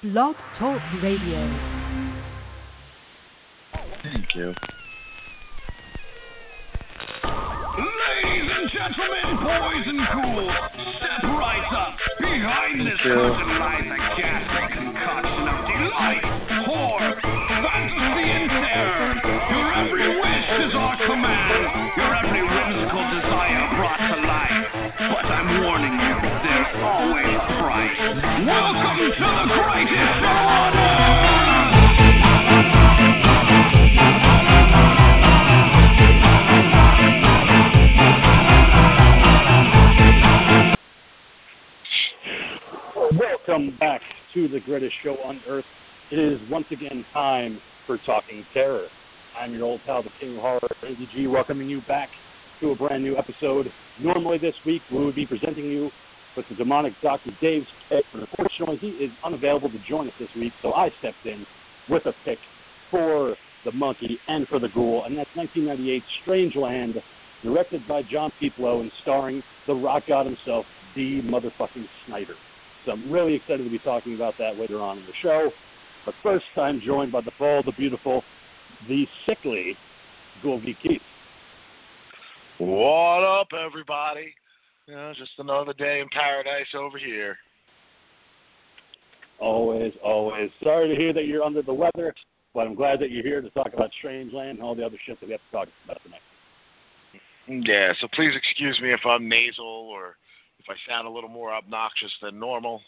Blog Talk Radio. Thank you. Ladies and gentlemen, boys and ghouls, step right up. Behind this you. curtain lies a ghastly concoction of delight, Welcome back to the greatest show on earth. It is once again time for Talking Terror. I'm your old pal, the King of Horror, Andy G, welcoming you back to a brand new episode. Normally this week we would be presenting you with the demonic Dr. Dave's pick, but unfortunately he is unavailable to join us this week, so I stepped in with a pick for the monkey and for the ghoul, and that's 1998 Strangeland, directed by John Pieplow and starring the rock god himself, D. motherfucking Snider. So I'm really excited to be talking about that later on in the show. But first, I'm joined by the bald, the beautiful, the sickly Golgi Keith. What up, everybody? You know, just another day in paradise over here. Always, always. Sorry to hear that you're under the weather, but I'm glad that you're here to talk about Strangeland and all the other shit that we have to talk about tonight. Yeah, so please excuse me if I'm nasal or if I sound a little more obnoxious than normal.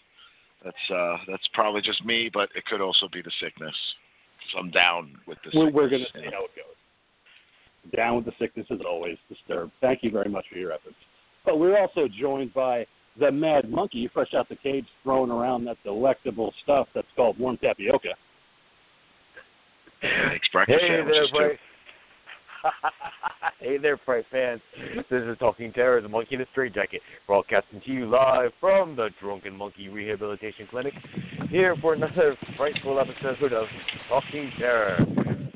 That's uh that's probably just me, but it could also be the sickness. So I'm down with the We're, sickness. we're going to see how it goes. Down with the sickness as always, disturbed. Thank you very much for your efforts. But we're also joined by the Mad Monkey, fresh out the cage, throwing around that delectable stuff that's called warm tapioca. Makes breakfast Hey there, sandwiches too. Hey there, Bright fans. This is Talking Terror, the Monkey in a Straight Jacket, broadcasting to you live from the Drunken Monkey Rehabilitation Clinic, here for another frightful episode of Talking Terror,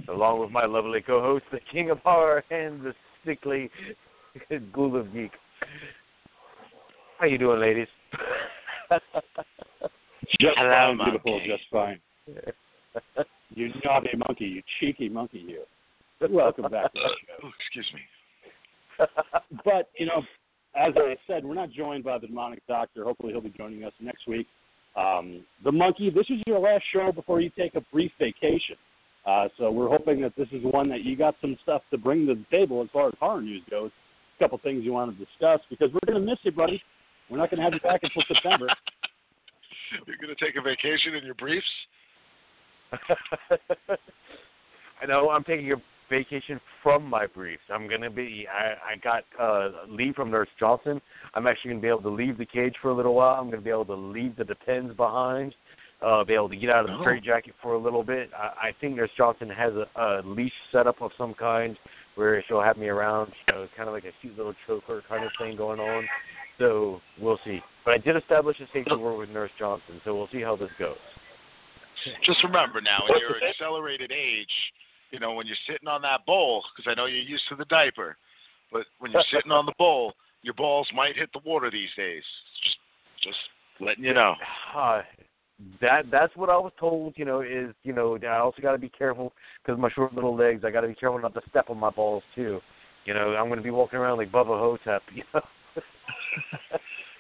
along with my lovely co-host, the King of Horror and the sickly Ghoul of Geek. How you doing, ladies? Just Hello, fine, beautiful, just fine. You naughty monkey, you cheeky monkey, you. Welcome back to the show. Excuse me. But, you know, as I said, we're not joined by the demonic doctor. Hopefully he'll be joining us next week. Um, the monkey, this is your last show before you take a brief vacation. Uh, so we're hoping that this is one that you got some stuff to bring to the table as far as horror news goes. A couple things you want to discuss because we're going to miss you, buddy. We're not going to have you back until September. You're gonna take a vacation in your briefs? I know I'm taking a vacation from my briefs. I'm gonna be. I, I got uh, leave from Nurse Johnson. I'm actually gonna be able to leave the cage for a little while. I'm gonna be able to leave the depends behind. Uh, be able to get out of the Oh. straitjacket for a little bit. I, I think Nurse Johnson has a, a leash setup of some kind where she'll have me around. You know, kind of like a cute little choker kind of thing going on. So we'll see. But I did establish a safety word with Nurse Johnson, so we'll see how this goes. Just remember now, in your accelerated age, you know, when you're sitting on that bowl, because I know you're used to the diaper, but when you're sitting on the bowl, your balls might hit the water these days. Just, just letting you know. Uh, that that's what I was told. You know, is you know I also got to be careful because my short little legs. I got to be careful not to step on my balls too. You know, I'm going to be walking around like Bubba Ho-Tep.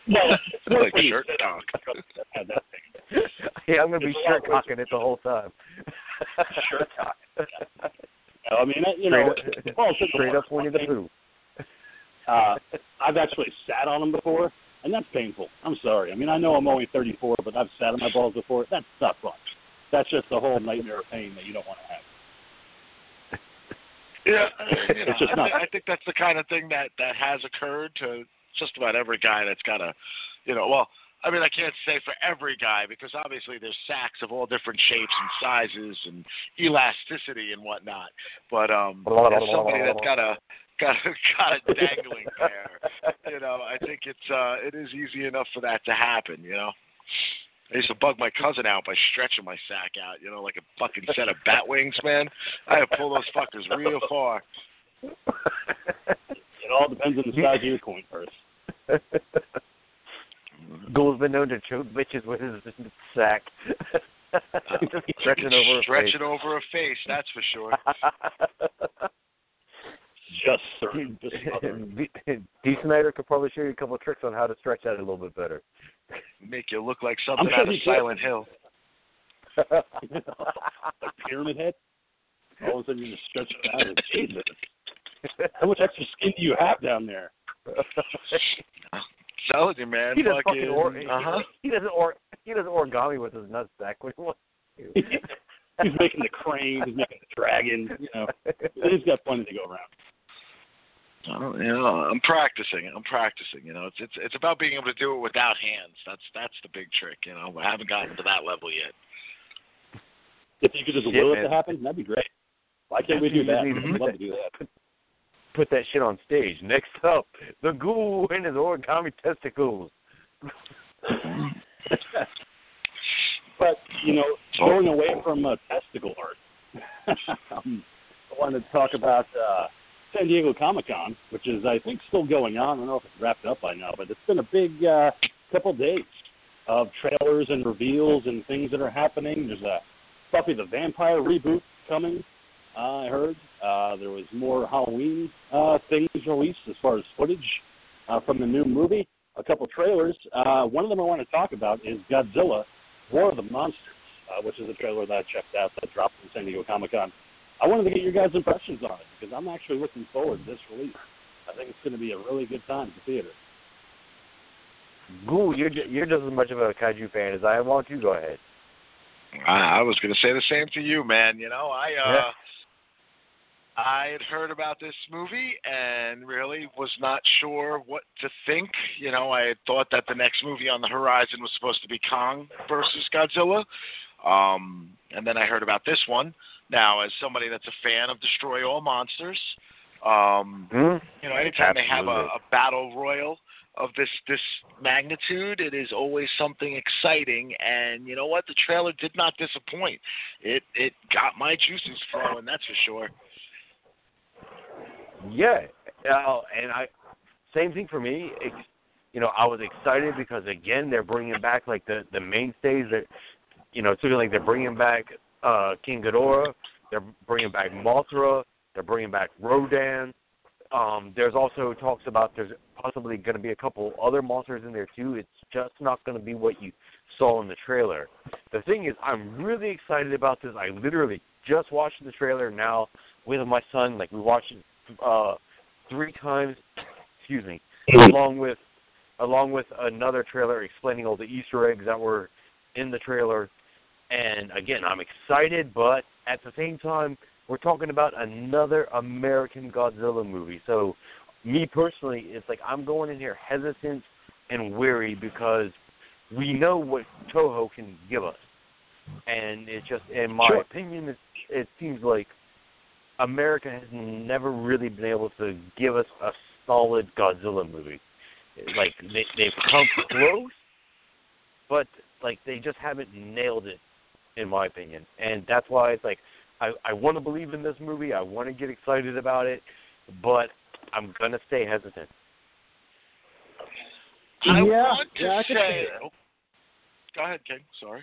You know. Well, Like shirt cock. Had that thing. yeah, I'm going to be It's a shirt cocking it the whole time. Shirt cock. I mean, you know, straight, balls in the straight up Winnie is the one Pooh. Uh, I've actually sat on them before, and that's painful. I'm sorry. I mean, I know I'm only 34, but I've sat on my balls before. That's not fun. That's just a whole nightmare of pain that you don't want to have. Yeah, you know, It's just I, not- thi- I think that's the kind of thing that that has occurred to just about every guy that's got a, you know, well, I mean, I can't say for every guy because obviously there's sacks of all different shapes and sizes and elasticity and whatnot. But um, as somebody that's got a got a, got a dangling there, you know, I think it's uh, it is easy enough for that to happen. You know, I used to bug my cousin out by stretching my sack out, you know, like a fucking set of bat wings, man. I had to pull those fuckers real far. It all depends on the size of your coin purse. Ghoul's been known to choke bitches with his sack. He's stretching over a Stretching over a face, that's for sure. Just certain. Just. D. D. Snider could probably show you a couple of tricks on how to stretch that a little bit better. Make you look like something out of he could. Silent Hill. like pyramid head. All of a sudden you just stretch it out. and Jesus. How much extra skin do you have down there? Telling you, man. he does fucking, fucking or- uh-huh. he doesn't or he does origami with his nutsack. What do you want? He's making the crane. He's making the dragon. You know, he's got plenty to go around. Oh, you know, I'm practicing. I'm practicing. You know, it's it's it's about being able to do it without hands. That's that's the big trick. You know, I haven't gotten to that level yet. If you could just Shit, will it man. to happen, that'd be great. Why can't we do that? what you need I'd love to do that. Put that shit on stage. Next up, the ghoul and his origami testicles. but you know, going away from uh, testicle art, um, I want to talk about uh, San Diego Comic Con, which is I think still going on. I don't know if it's wrapped up by now, but it's been a big uh, couple days of trailers and reveals and things that are happening. There's a Buffy the Vampire reboot coming. Uh, I heard uh, there was more Halloween uh, things released as far as footage uh, from the new movie. A couple trailers. Uh, one of them I want to talk about is Godzilla: War of the Monsters, uh, which is a trailer that I checked out that dropped from San Diego Comic Con. I wanted to get your guys' impressions on it because I'm actually looking forward to this release. I think it's going to be a really good time at the theater. Ghoul, you're ju- you're just as much of a kaiju fan as I am. Why don't you go ahead? I, I was going to say the same to you, man. You know, I uh, Yeah. I had heard about this movie and really was not sure what to think. You know, I had thought that the next movie on the horizon was supposed to be Kong versus Godzilla, um, and then I heard about this one. Now, as somebody that's a fan of Destroy All Monsters, um, Hmm? you know, anytime they have a, a battle royal of this this magnitude, it is always something exciting. And you know what? The trailer did not disappoint. It it got my juices flowing. That's for sure. Yeah, uh, and I same thing for me. Ex you know, I was excited because again they're bringing back like the the mainstays that you know, it's looking like they're bringing back uh King Ghidorah, they're bringing back Mothra, they're bringing back Rodan. Um, there's also talks about there's possibly going to be a couple other monsters in there too. It's just not going to be what you saw in the trailer. The thing is, I'm really excited about this. I literally just watched the trailer now with my son. Like we watched it uh, three times. Excuse me, along with along with another trailer explaining all the Easter eggs that were in the trailer. And again, I'm excited, but at the same time, we're talking about another American Godzilla movie. So, me personally, it's like I'm going in here hesitant and weary because we know what Toho can give us, and it's just, in my Sure. opinion, it, it seems like America has never really been able to give us a solid Godzilla movie. Like they they've come close, but like they just haven't nailed it, in my opinion. And that's why it's like I I want to believe in this movie. I want to get excited about it, but I'm gonna stay hesitant. I Yeah, want to yeah, I say. Oh, go ahead, King. Sorry.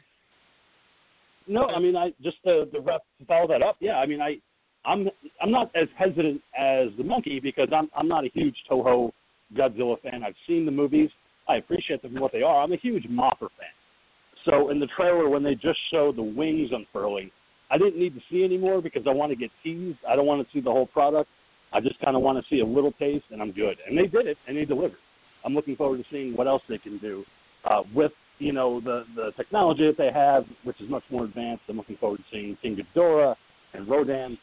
No, I mean, I just to, to, wrap, to follow that up. Yeah, I mean, I, I'm, I'm not as hesitant as the monkey because I'm, I'm not a huge Toho Godzilla fan. I've seen the movies. I appreciate them for what they are. I'm a huge Mothra fan. So in the trailer, when they just showed the wings unfurling, I didn't need to see any more because I want to get teased. I don't want to see the whole product. I just kind of want to see a little taste, and I'm good. And they did it, and they delivered. I'm looking forward to seeing what else they can do uh, with you know the the technology that they have, which is much more advanced. I'm looking forward to seeing King Ghidorah and Rodan.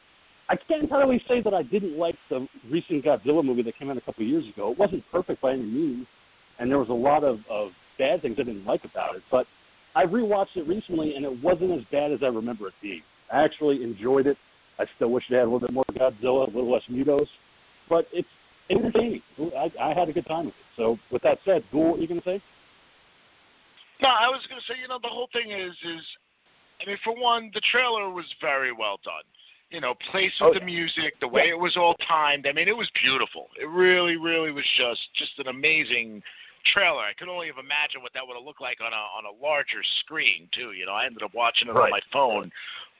I can't entirely say that I didn't like the recent Godzilla movie that came out a couple of years ago. It wasn't perfect by any means, and there was a lot of, of bad things I didn't like about it. But I rewatched it recently, and it wasn't as bad as I remember it being. I actually enjoyed it. I still wish they had a little bit more Godzilla, a little less MUTOs, but it's entertaining. I, I had a good time with it. So, with that said, Ghoul, what are you going to say? No, I was going to say, you know, the whole thing is, is, I mean, for one, the trailer was very well done. You know, placed with Oh, the music, the way it was all timed. I mean, it was beautiful. It really, really was just, just an amazing trailer. I could only have imagined what that would have looked like on a on a larger screen too. You know, I ended up watching it Right. on my phone.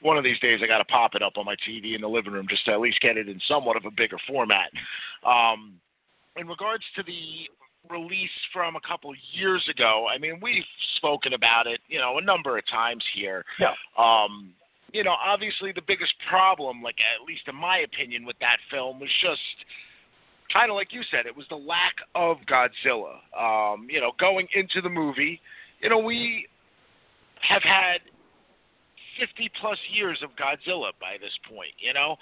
One of these days, I got to pop it up on my TV in the living room just to at least get it in somewhat of a bigger format. Um, in regards to the release from a couple years ago, I mean, we've spoken about it, you know, a number of times here. Yeah. Um, you know, obviously the biggest problem, like at least in my opinion, with that film was just kind of like you said, it was the lack of Godzilla. Um, you know, going into the movie, you know, we have had 50 plus years of Godzilla by this point, you know.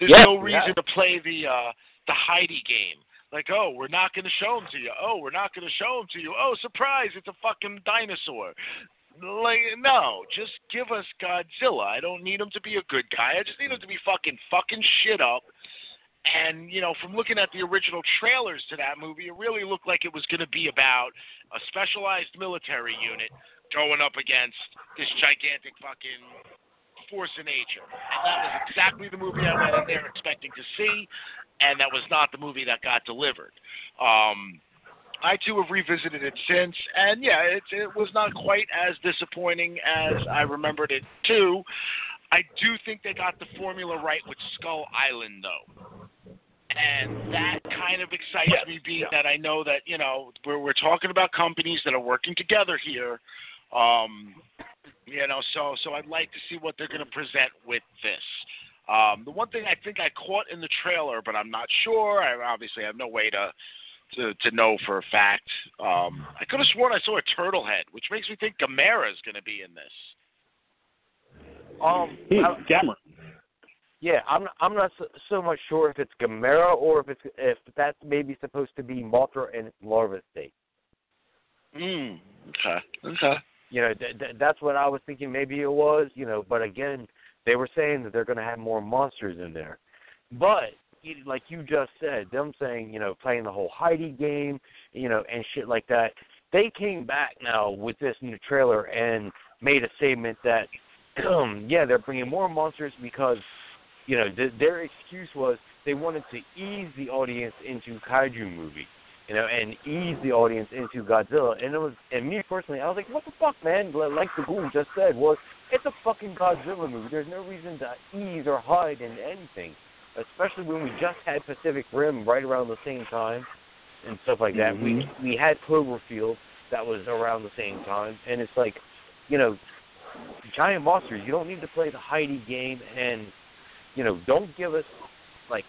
There's no reason to play the uh the Heidi game. Like, oh, we're not going to show him to you. Oh, we're not going to show him to you. Oh, surprise, it's a fucking dinosaur. Like, no, just give us Godzilla. I don't need him to be a good guy. I just need him to be fucking fucking shit up. And you know, from looking at the original trailers to that movie, it really looked like it was going to be about a specialized military unit going up against this gigantic fucking force of nature. And that was exactly the movie I went in there expecting to see, and that was not the movie that got delivered. Um, I too have revisited it since, and yeah, it, it was not quite as disappointing as I remembered it too. I do think they got the formula right with Skull Island, though. And that kind of excites Yes, me, being yeah. that I know that you know we're we're talking about companies that are working together here. Um, you know, so so I'd like to see what they're going to present with this. Um, the one thing I think I caught in the trailer, but I'm not sure. I obviously have no way to to, to know for a fact. Um, I could have sworn I saw a turtle head, which makes me think Gamera is going to be in this. Um, I- Cameron. Yeah, I'm I'm not so, so much sure if it's Gamera or if it's if that's maybe supposed to be Mothra in its larva state. Mm. Okay. Okay. You know, th- th- that's what I was thinking. Maybe it was. You know, but again, they were saying that they're going to have more monsters in there. But like you just said, them saying you know playing the whole Heidi game, you know, and shit like that. They came back now with this new trailer and made a statement that, yeah, they're bringing more monsters because, you know, th- their excuse was they wanted to ease the audience into kaiju movie, you know, and ease the audience into Godzilla. And it was, and me personally, I was like, what the fuck, man? Like the Ghoul just said, was it's a fucking Godzilla movie. There's no reason to ease or hide in anything, especially when we just had Pacific Rim right around the same time and stuff like that. We mm-hmm. we had Cloverfield that was around the same time, and it's like, you know, giant monsters. You don't need to play the Heidi game, and you know, don't give us like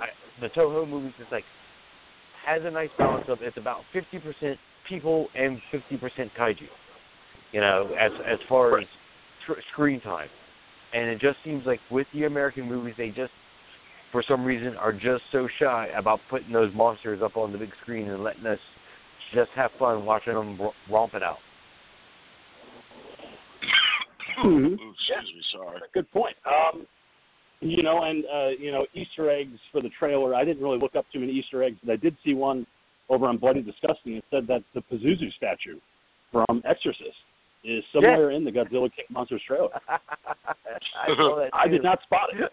I, the Toho movies. Is like has a nice balance of it's about fifty percent people and fifty percent kaiju. You know, as as far as tr- screen time, and it just seems like with the American movies, they just for some reason are just so shy about putting those monsters up on the big screen and letting us just have fun watching them r- romp it out. Mhm. Excuse me. Sorry. Good point. Um, you know, and uh, you know, Easter eggs for the trailer. I didn't really look up too many Easter eggs, but I did see one over on Bloody Disgusting. It said that the Pazuzu statue from Exorcist is somewhere in the Godzilla King Monsters trailer. I saw that I did not spot it.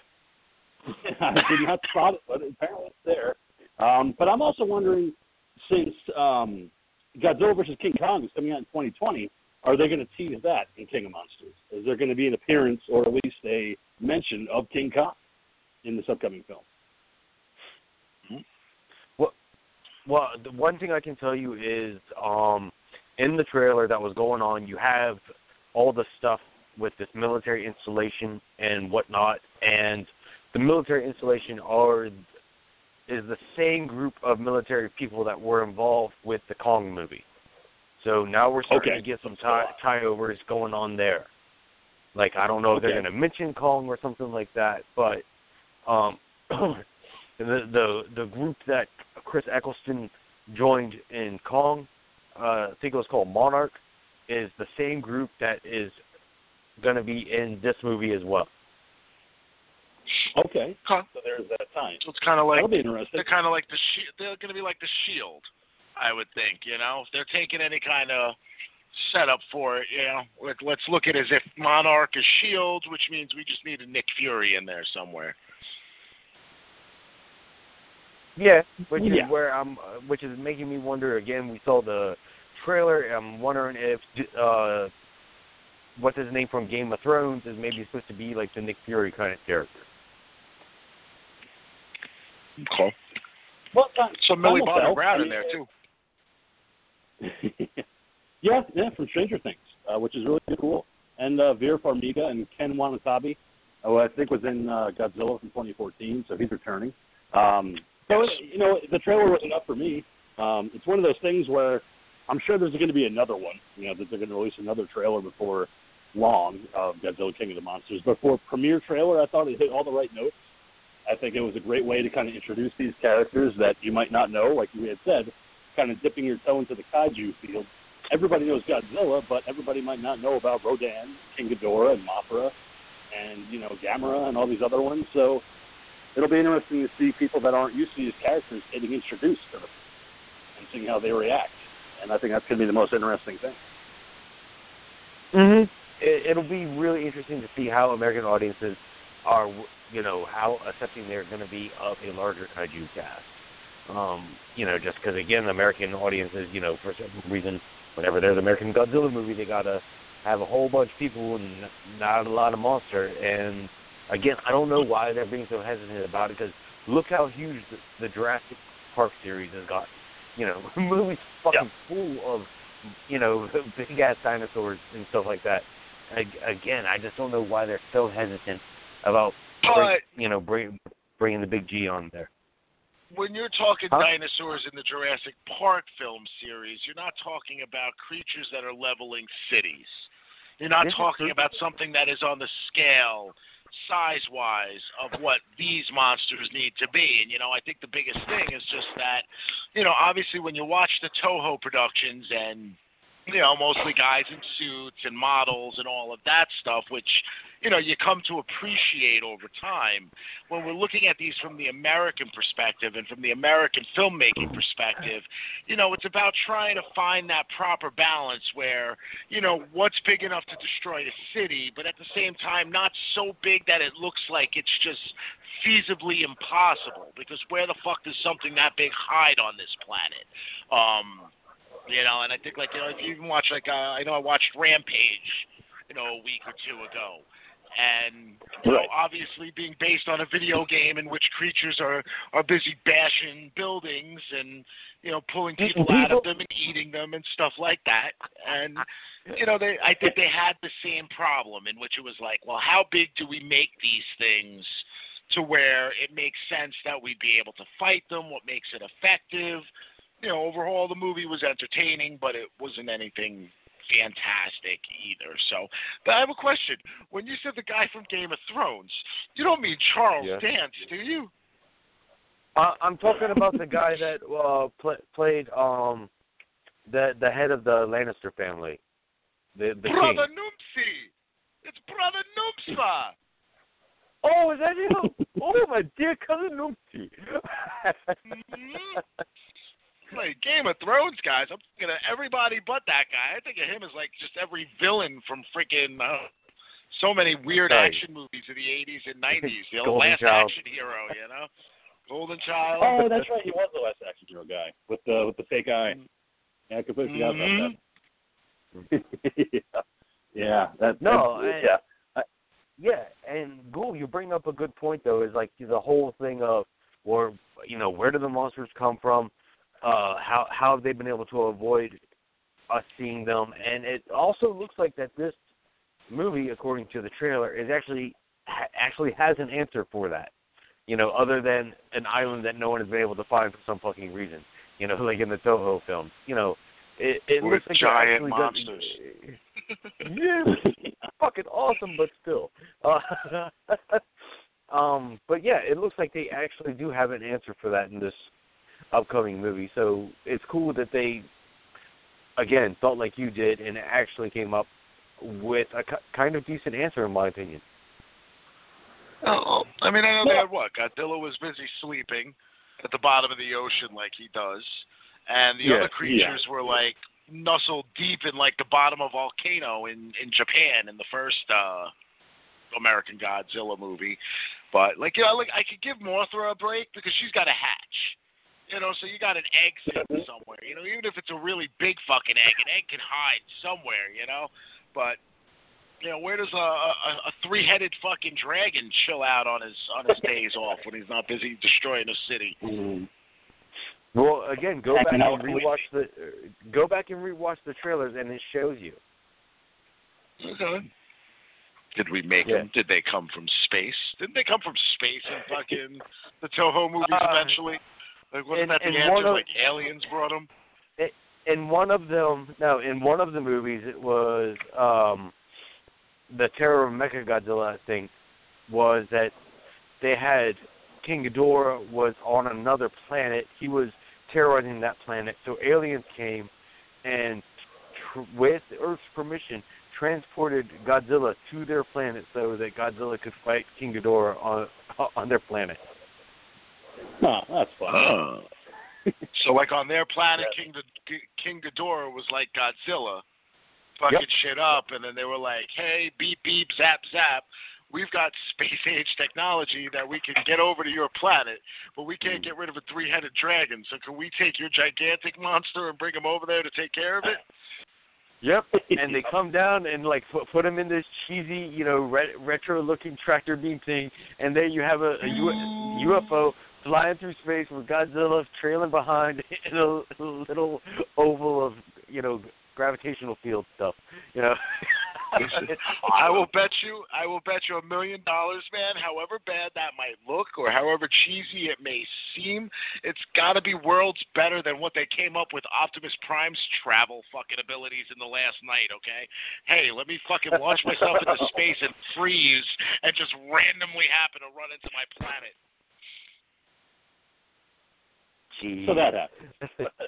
I did not spot it, but apparently it's there. Um, but I'm also wondering, since um, Godzilla versus King Kong is coming out in 2020, are they going to tease that in King of Monsters? Is there going to be an appearance or at least a mention of King Kong in this upcoming film? Well, well, the one thing I can tell you is, um, in the trailer that was going on, you have all the stuff with this military installation and whatnot, and the military installation are is the same group of military people that were involved with the Kong movie. So now we're starting Okay. to get some tie tie overs going on there. Like I don't know if they're going to mention Kong or something like that, but um, the the the group that Chris Eccleston joined in Kong, uh, I think it was called Monarch, is the same group that is going to be in this movie as well. Okay. Okay. So there's that time. So it's kind of like That'll be interesting. they're kind of like the shi they're going to be like the Shield, I would think. You know, if they're taking any kind of setup for it, you know, like let's look at it as if Monarch is Shield, which means we just need a Nick Fury in there somewhere. Yeah, which Yeah. is where I'm, uh, which is making me wonder again. We saw the trailer. I'm wondering if uh, what's his name from Game of Thrones is maybe supposed to be like the Nick Fury kind of character. Okay. Well, time, So Millie time will Bobby. Brown in there too. yeah, yeah, from Stranger Things, uh, which is really cool. And uh, Vera Farmiga and Ken Watanabe, who I think was in uh, Godzilla from 2014, so he's returning. Um, so, you know, the trailer was enough for me. Um, it's one of those things where I'm sure there's going to be another one, you know, that they're going to release another trailer before long of Godzilla King of the Monsters. But for premiere trailer, I thought it hit all the right notes. I think it was a great way to kind of introduce these characters that you might not know, like you had said, kind of dipping your toe into the kaiju field. Everybody knows Godzilla, but everybody might not know about Rodan, King Ghidorah, and Mothra, and you know Gamera and all these other ones. So it'll be interesting to see people that aren't used to these characters getting introduced to them and seeing how they react. And I think that's going to be the most interesting thing. Mm-hmm. It, it'll be really interesting to see how American audiences are, you know, how accepting they're going to be of a larger kaiju cast. Um, you know, just because again, American audiences, you know, for some reason, whenever there's an American Godzilla movie, they gotta have a whole bunch of people and not a lot of monster. And again, I don't know why they're being so hesitant about it because look how huge the, the Jurassic Park series has got. You know, movies fucking full of, you know, big ass dinosaurs and stuff like that. Ag- Again, I just don't know why they're so hesitant about, bring, you know, bring, bringing the big G on there. When you're talking Huh? dinosaurs in the Jurassic Park film series, you're not talking about creatures that are leveling cities. You're not This talking about something that is on the scale, size wise, of what these monsters need to be. And, you know, I think the biggest thing is just that, you know, obviously when you watch the Toho productions and, you know, mostly guys in suits and models and all of that stuff, which, you know, you come to appreciate over time when we're looking at these from the American perspective and from the American filmmaking perspective, you know, it's about trying to find that proper balance where, you know, what's big enough to destroy a city, but at the same time not so big that it looks like it's just feasibly impossible. Because where the fuck does something that big hide on this planet? Um, you know, and I think like you know, if you even watch like uh, I know I watched Rampage, you know, a week or two ago and you know, obviously being based on a video game in which creatures are are busy bashing buildings and you know pulling people out of them and eating them and stuff like that. And you know, they I think they had the same problem in which it was like, well, how big do we make these things? To where it makes sense that we'd be able to fight them. What makes it effective? You know, overall the movie was entertaining, but it wasn't anything fantastic either. So, but I have a question. When you said the guy from Game of Thrones, you don't mean Charles Yeah. Dance, do you? Uh, I'm talking about the guy that uh, pl- played um, the the head of the Lannister family, the the Brother king. Noomsy. It's Brother Noomsva. Oh, is that you? oh, my dear cousin Noomsy. Mhm. Like Game of Thrones guys, I'm thinking of everybody but that guy. I think of him as like just every villain from freaking uh, so many weird Right. action movies of the 80s and 90s. The Golden last Child. action hero, you know, Golden Child. Oh, that's right. He was the last action hero guy with the with the fake eye. Yeah, I completely forgot about that. yeah, yeah. That, No, that- I- yeah. Yeah, and Ghoul, you bring up a good point though. Is like the whole thing of, or you know, where do the monsters come from? Uh, how how have they been able to avoid us seeing them? And it also looks like that this movie, according to the trailer, is actually ha- actually has an answer for that. You know, other than an island that no one has been able to find for some fucking reason. You know, like in the Toho films. You know, it it With looks like giant monsters. yeah, fucking awesome, but still. Uh, um, but yeah, it looks like they actually do have an answer for that in this upcoming movie. So it's cool that they, again, thought like you did and actually came up with a kind of decent answer, in my opinion. Oh, I mean, I know they had what? Godzilla was busy sleeping at the bottom of the ocean like he does, and the Yes, other creatures were like nuzzled deep in like the bottom of a volcano in in Japan in the first uh American Godzilla movie. But like you know, like I could give Mothra a break because she's got a hatch. You know, so you got an egg sitting somewhere. You know, even if it's a really big fucking egg, an egg can hide somewhere. You know, but you know, where does a, a, a three-headed fucking dragon chill out on his on his days off when he's not busy destroying a city? Mm-hmm. Well, again, go back and with rewatch the uh, go back and rewatch the trailers, and it shows you. Okay. Did we make Yeah. them? Did they come from space? Didn't they come from space in fucking the Toho movies Uh, eventually? Like, wasn't and- that the answer? of- like aliens brought them? In one of them, no, in one of the movies, it was um the Terror of Mechagodzilla. I think was that they had King Ghidorah was on another planet. He was terrorizing that planet, so aliens came and, tr- with Earth's permission, transported Godzilla to their planet so that Godzilla could fight King Ghidorah on on their planet. Oh, that's fun. So like on their planet, King G- King Ghidorah was like Godzilla, fucking Yep. shit up, and then they were like, "Hey, beep beep, zap zap." We've got space age technology that we can get over to your planet, but we can't hmm. get rid of a three headed dragon. So can we take your gigantic monster and bring him over there to take care of it? Yep, and they come down and like put put him in this cheesy, you know, re- retro-looking tractor beam thing, and there you have a, a U- mm. UFO flying through space with Godzilla trailing behind in a, little oval of, you know, gravitational field stuff. You know, I will bet you, I will bet you a million dollars, man. However bad that might look, or however cheesy it may seem, it's got to be worlds better than what they came up with Optimus Prime's travel fucking abilities in the Last Knight. Okay, hey, let me fucking launch myself into space and freeze, and just randomly happen to run into my planet. So that happened.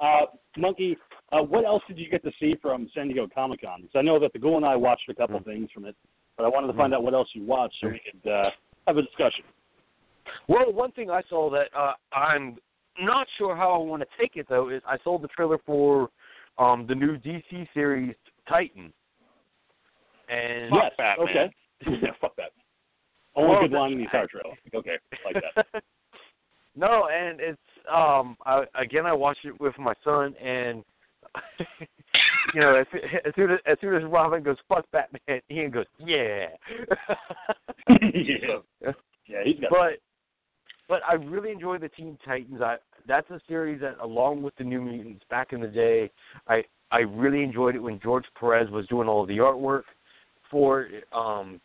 Uh, Monkey, uh, what else did you get to see from San Diego Comic Con? Because I know that the Ghoul and I watched a couple things from it, but I wanted to find out what else you watched so we could uh, have a discussion. Well, one thing I saw that uh, I'm not sure how I want to take it though is I saw the trailer for um the new DC series Titan. And Fuck yes. Batman. Okay. yeah, fuck that. Only Well, good line in the entire trailer. Okay, like that. no, and it's um I again I watched it with my son and you know as, as soon as as soon as Robin goes fuck Batman, Ian goes yeah. yeah. Yeah, he's got. but but I really enjoy the Teen Titans. I that's a series that, along with the New Mutants, back in the day, I I really enjoyed it when George Perez was doing all of the artwork for um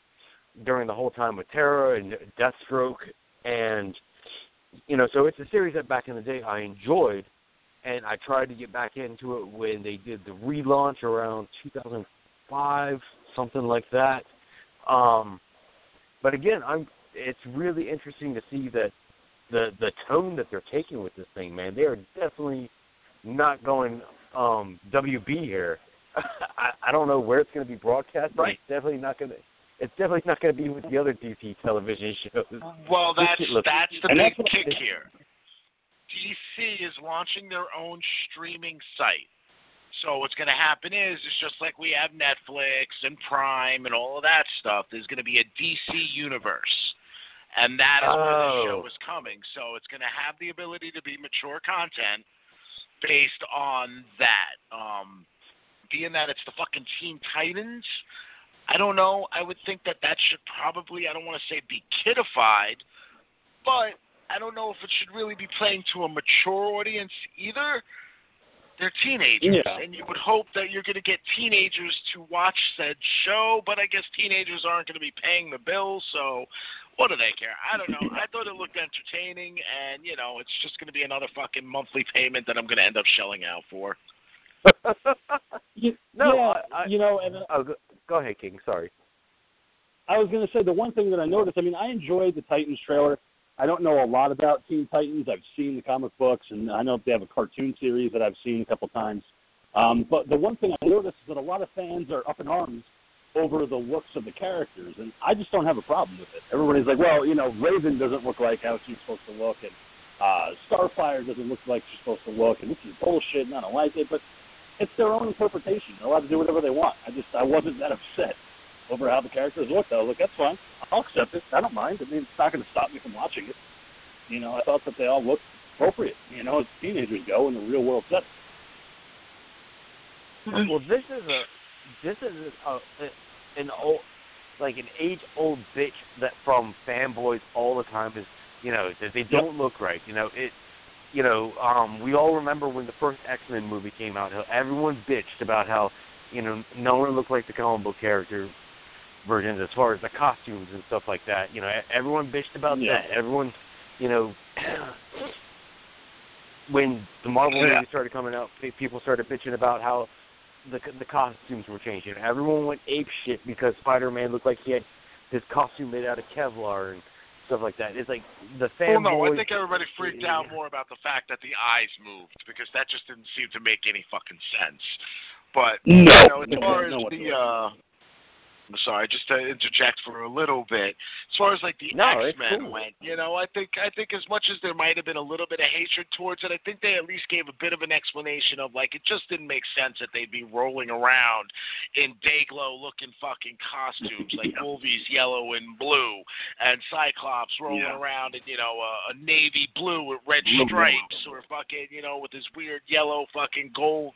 during the whole time with Terra and Deathstroke, and you know, so it's a series that back in the day I enjoyed, and I tried to get back into it when they did the relaunch around 2005, something like that. Um, but again, I'm it's really interesting to see that the the tone that they're taking with this thing, man. They are definitely not going um WB here. I, I don't know where it's going to be broadcast, but Right. it's definitely not going to. It's definitely not going to be with the other DC television shows. Well, that's that's the And big that's what- kick here. DC is launching their own streaming site. So what's going to happen is, it's just like we have Netflix and Prime and all of that stuff. There's going to be a DC universe, and that is where the show Oh. is coming. So it's going to have the ability to be mature content based on that. Um, being that it's the fucking Teen Titans, I don't know. I would think that that should probably, I don't want to say be kidified, but I don't know if it should really be playing to a mature audience either. They're teenagers, Yeah. and you would hope that you're going to get teenagers to watch said show, but I guess teenagers aren't going to be paying the bill, so what do they care? I don't know. I thought it looked entertaining, and, you know, it's just going to be another fucking monthly payment that I'm going to end up shelling out for. You, No, yeah, I- I- you know, and oh, go, ahead, King. Sorry. I was going to say the one thing that I noticed. I mean, I enjoyed the Titans trailer. I don't know a lot about Teen Titans. I've seen the comic books, and I know they have a cartoon series that I've seen a couple times. Um, but the one thing I noticed is that a lot of fans are up in arms over the looks of the characters, and I just don't have a problem with it. Everybody's like, well, you know, Raven doesn't look like how she's supposed to look, and uh, Starfire doesn't look like she's supposed to look, and this is bullshit, and I don't like it. But it's their own interpretation. They're allowed to do whatever they want. I just I wasn't that upset over how the characters looked. I was like, that's fine. I'll accept it. I don't mind. I mean, it's not going to stop me from watching it. You know, I thought that they all looked appropriate. You know, as teenagers go in the real world setting. Mm-hmm. well, this is a this is a, a an old like an age old bitch that from fanboys all the time is you know that they don't look right. You know it. You know, um, we all remember when the first X Men movie came out. How everyone bitched about how you know no one looked like the comic book character versions as far as the costumes and stuff like that. You know, everyone bitched about Yeah. that. Everyone, you know, when the Marvel Yeah. movies started coming out, people started bitching about how the the costumes were changing. Everyone went ape shit because Spider Man looked like he had his costume made out of Kevlar and stuff like that. It's like the Well, fanboys. no, I think everybody freaked out more about the fact that the eyes moved because that just didn't seem to make any fucking sense. But No, you know, as no, far no as whatsoever. the uh, I'm sorry, just to interject for a little bit. As far as like the No, X Men cool. went, you know, I think I think as much as there might have been a little bit of hatred towards it, I think they at least gave a bit of an explanation of like it just didn't make sense that they'd be rolling around in Dayglow looking fucking costumes like. Wolvie's yellow and blue, and Cyclops rolling Yeah. around in you know a, a navy blue with red stripes, or fucking you know with this weird yellow fucking gold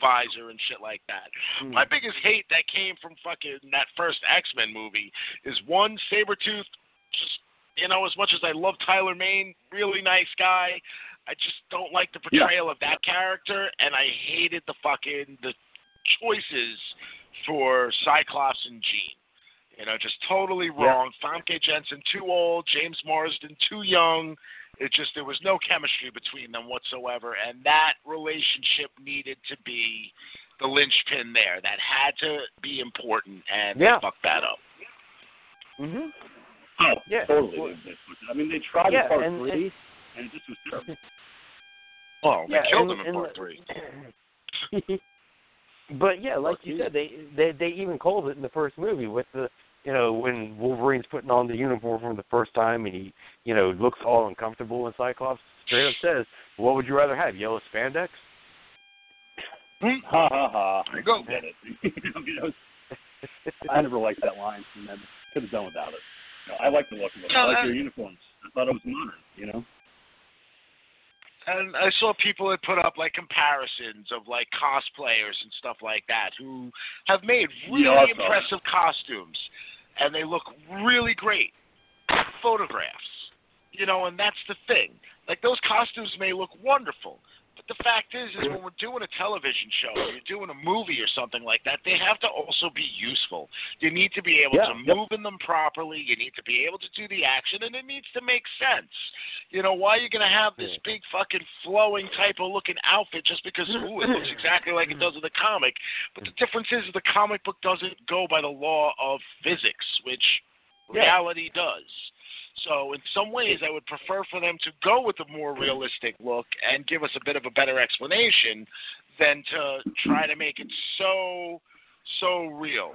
visor and shit like that. Hmm. My biggest hate that came from fucking that first X Men movie is one Sabretooth just you know, as much as I love Tyler Mane, really nice guy, I just don't like the Yeah. portrayal of that character and I hated the fucking the choices for Cyclops and Jean. You know, just totally Yeah. wrong. Famke Janssen too old, James Marsden too young. It just there was no chemistry between them whatsoever, and that relationship needed to be the linchpin there. That had to be important, and Yeah. they fucked that up. hmm Oh, Yeah. totally. Well- I mean, they tried Yeah, in part and- three, and it just was terrible. Oh, they Yeah, killed and- him in part the- three. but yeah, like you said, they they they even called it in the first movie with the you know when Wolverine's putting on the uniform for the first time and he you know looks all uncomfortable and Cyclops straight up says, "What would you rather have, yellow spandex?" Hmm. Ha ha ha. Go. Get it. I, mean, I never liked that line, and then could have done without it. No, I like the look of it. I No, like that- your uniforms. I thought it was modern. You know. And I saw people had put up like comparisons of like cosplayers and stuff like that who have made really Yeah, I saw that. impressive costumes, and they look really great. Photographs, you know, and that's the thing. Like those costumes may look wonderful, but the fact is, is when we're doing a television show, or you're doing a movie or something like that, they have to also be useful. You need to be able Yeah, to yep. move in them properly. You need to be able to do the action, and it needs to make sense. You know, why are you going to have this big fucking flowing type of looking outfit just because ooh, it looks exactly like it mm-hmm. does in the comic? But the mm. difference is the comic book doesn't go by the law of physics, which Yeah. reality does. So in some ways, I would prefer for them to go with a more realistic look and give us a bit of a better explanation than to try to make it so so real.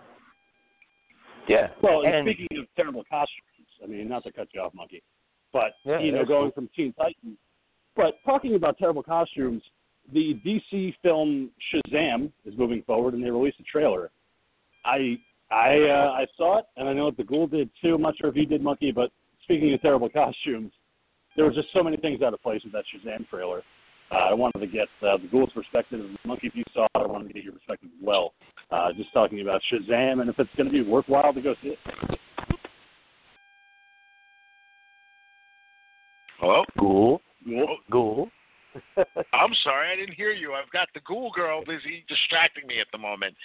Yeah. Well, and, and speaking of terrible costumes, I mean, not to cut you off, Monkey, but Yeah, you know, going cool. from Teen Titans. But talking about terrible costumes, the DC film Shazam is moving forward, and they released a trailer. I I uh, I saw it, and I know that the Ghoul did too. I'm not sure if you did, Monkey, but speaking of terrible costumes, there was just so many things out of place with that Shazam trailer. Uh, I wanted to get uh, the Ghoul's perspective. And monkey, if you saw it, I wanted to get your perspective as well. Uh, just talking about Shazam and if it's going to be worthwhile to go see it. Hello? Ghoul, Oh, Ghoul. I'm sorry, I didn't hear you. I've got the ghoul girl busy distracting me at the moment.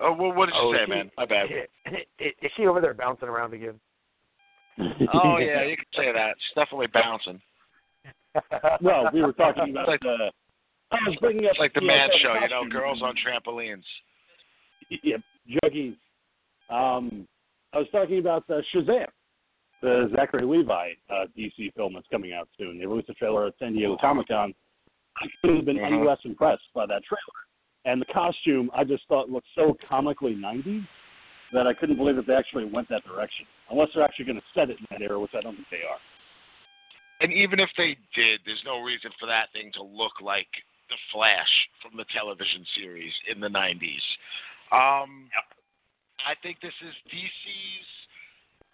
Oh, well, what did you Oh, say, she- man? My bad. Is she over there bouncing around again? Oh yeah, you could say that. She's definitely bouncing. well, we were talking about Like- uh, I was bringing up like the know, show, you know, girls on trampolines. yeah, juggies. Um, I was talking about uh, Shazam, the Zachary Levi uh, DC film that's coming out soon. They released a trailer at San Diego Comic Con. I couldn't have been any Mhm. less impressed by that trailer. And the costume, I just thought looked so comically 90s that I couldn't believe that they actually went that direction. Unless they're actually going to set it in that era, which I don't think they are. And even if they did, there's no reason for that thing to look like the Flash from the television series in the 90s. Um, I think this is DC's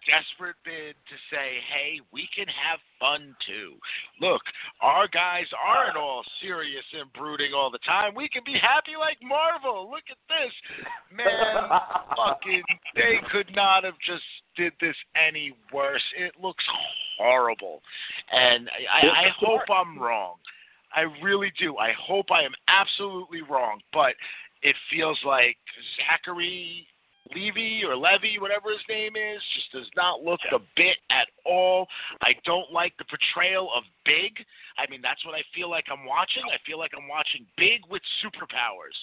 desperate bid to say, hey, we can have fun too. Look, our guys aren't all serious and brooding all the time. We can be happy like Marvel. Look at this. Man, fucking, they could not have just did this any worse. It looks horrible. And I, I hope I'm wrong. I really do. I hope I am absolutely wrong, but it feels like Zachary Levy or Levy, whatever his name is, just does not look the bit at all. I don't like the portrayal of Big. I mean, that's what I feel like I'm watching. I feel like I'm watching Big with superpowers.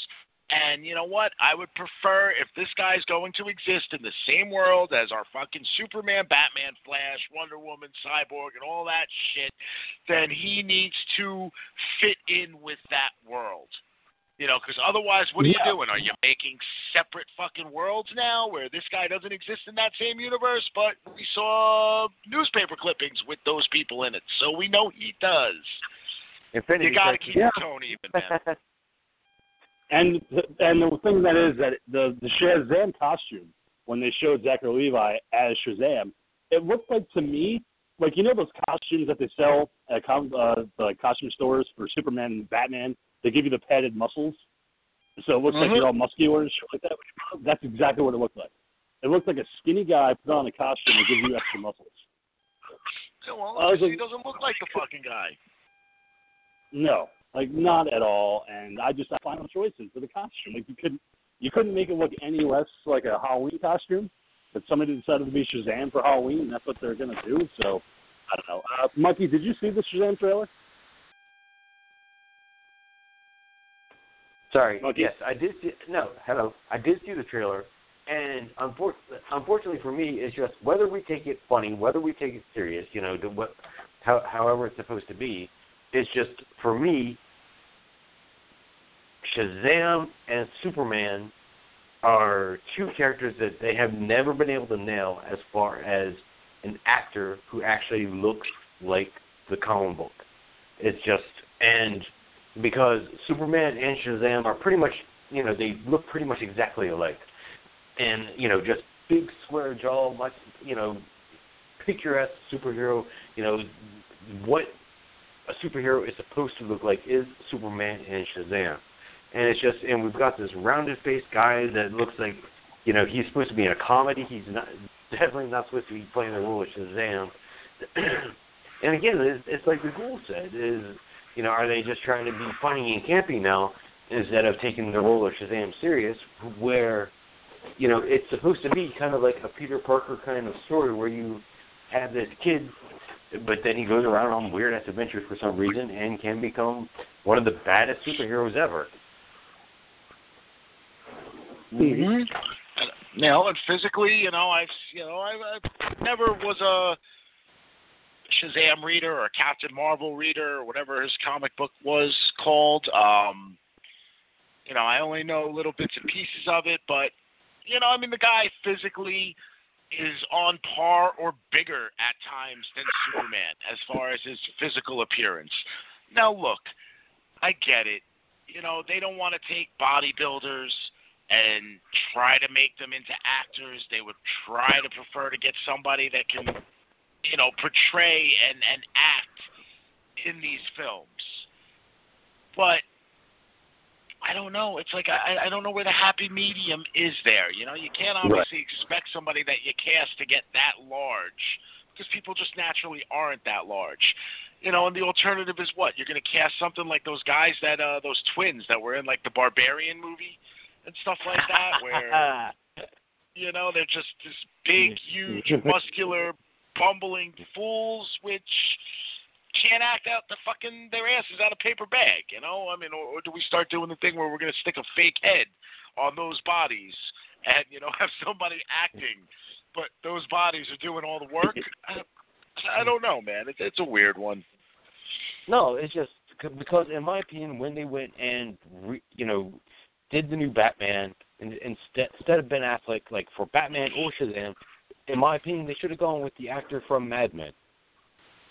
And you know what? I would prefer if this guy's going to exist in the same world as our fucking Superman, Batman, Flash, Wonder Woman, Cyborg, and all that shit, then he needs to fit in with that world. You know, because otherwise, what are Yeah. you doing? Are you making separate fucking worlds now where this guy doesn't exist in that same universe, but we saw newspaper clippings with those people in it, so we know he does. Infinity You got to keep Yeah. the tone even, man. And and the thing that is that the the Shazam costume when they showed Zachary Levi as Shazam, it looked like to me like you know those costumes that they sell at com- uh, the costume stores for Superman and Batman. They give you the padded muscles, so it looks like Mhm. you're all muscular and shit like that. That's exactly what it looked like. It looked like a skinny guy put on a costume and gives you extra muscles. Yeah, well, I was he doesn't look like the fucking guy. No, like not at all. And I just I final choices for the costume. Like you couldn't you couldn't make it look any less like a Halloween costume. But somebody decided to be Shazam for Halloween, and that's what they're gonna do. So I don't know. Uh, Monkey, did you see the Shazam trailer? Sorry. Okay. Yes, I did see. No, hello. I did see the trailer, and unfor- unfortunately for me, it's just whether we take it funny, whether we take it serious, you know, to what, how, however it's supposed to be. It's just for me, Shazam and Superman are two characters that they have never been able to nail as far as an actor who actually looks like the comic book. It's just and because Superman and Shazam are pretty much, you know, they look pretty much exactly alike, and you know, just big square jaw, much, you know, picturesque superhero. You know, what a superhero is supposed to look like is Superman and Shazam, and it's just, and we've got this rounded faced guy that looks like, you know, he's supposed to be in a comedy. He's not definitely not supposed to be playing the role of Shazam. and again, it's, it's like the Ghoul said, is you know, are they just trying to be funny and campy now instead of taking the role of Shazam serious? Where, you know, it's supposed to be kind of like a Peter Parker kind of story where you have this kid, but then he goes around on weird ass adventures for some reason and can become one of the baddest superheroes ever. Mm-hmm. Know, and physically, you know, I've you know, I, I never was a Shazam reader or Captain Marvel reader or whatever his comic book was called. Um, you know, I only know little bits and pieces of it, but you know, I mean, the guy physically is on par or bigger at times than Superman as far as his physical appearance. Now, look, I get it. You know, they don't want to take bodybuilders and try to make them into actors. They would try to prefer to get somebody that can, you know, portray and, and act in these films. But I don't know. It's like I, I don't know where the happy medium is there. You know, you can't obviously expect somebody that you cast to get that large because people just naturally aren't that large. You know, and the alternative is what? You're going to cast something like those guys that uh those twins that were in like the Barbarian movie and stuff like that where you know, they're just this big, huge, muscular, bumbling fools which can't act out the fucking their asses out of paper bag, you know? I mean, or, or do we start doing the thing where we're gonna stick a fake head on those bodies and, you know, have somebody acting but those bodies are doing all the work? I, I don't know, man. It's it's a weird one. No, it's just because, in my opinion, when they went and re, you know did the new Batman and instead instead of Ben Affleck, like for Batman or Shazam, in my opinion, they should have gone with the actor from Mad Men.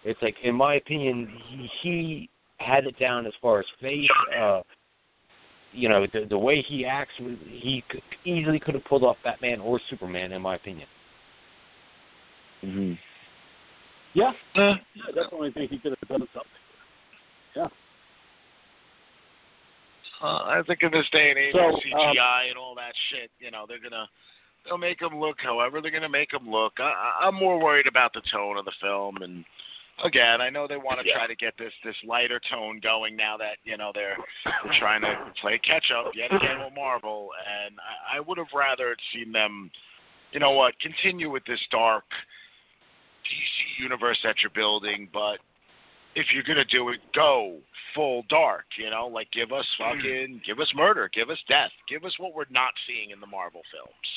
It's like, in my opinion, he, he had it down as far as face. Uh, you know, the the way he acts, he could, easily could have pulled off Batman or Superman, in my opinion. Mm-hmm. Yeah, Uh, I definitely think he could have done something. Yeah. Uh, I think in this day and age, So, with CGI and all that shit, you know, they're gonna they'll make them look however they're gonna make them look. I, I- I'm more worried about the tone of the film, and again, I know they want to Yeah. try to get this this lighter tone going now that you know they're, they're trying to play catch up yet again with Marvel, and I, I would have rather seen them, you know what, continue with this dark DC universe that you're building, but if you're gonna do it, go full dark. You know, like give us hmm. fucking, give us murder, give us death, give us what we're not seeing in the Marvel films.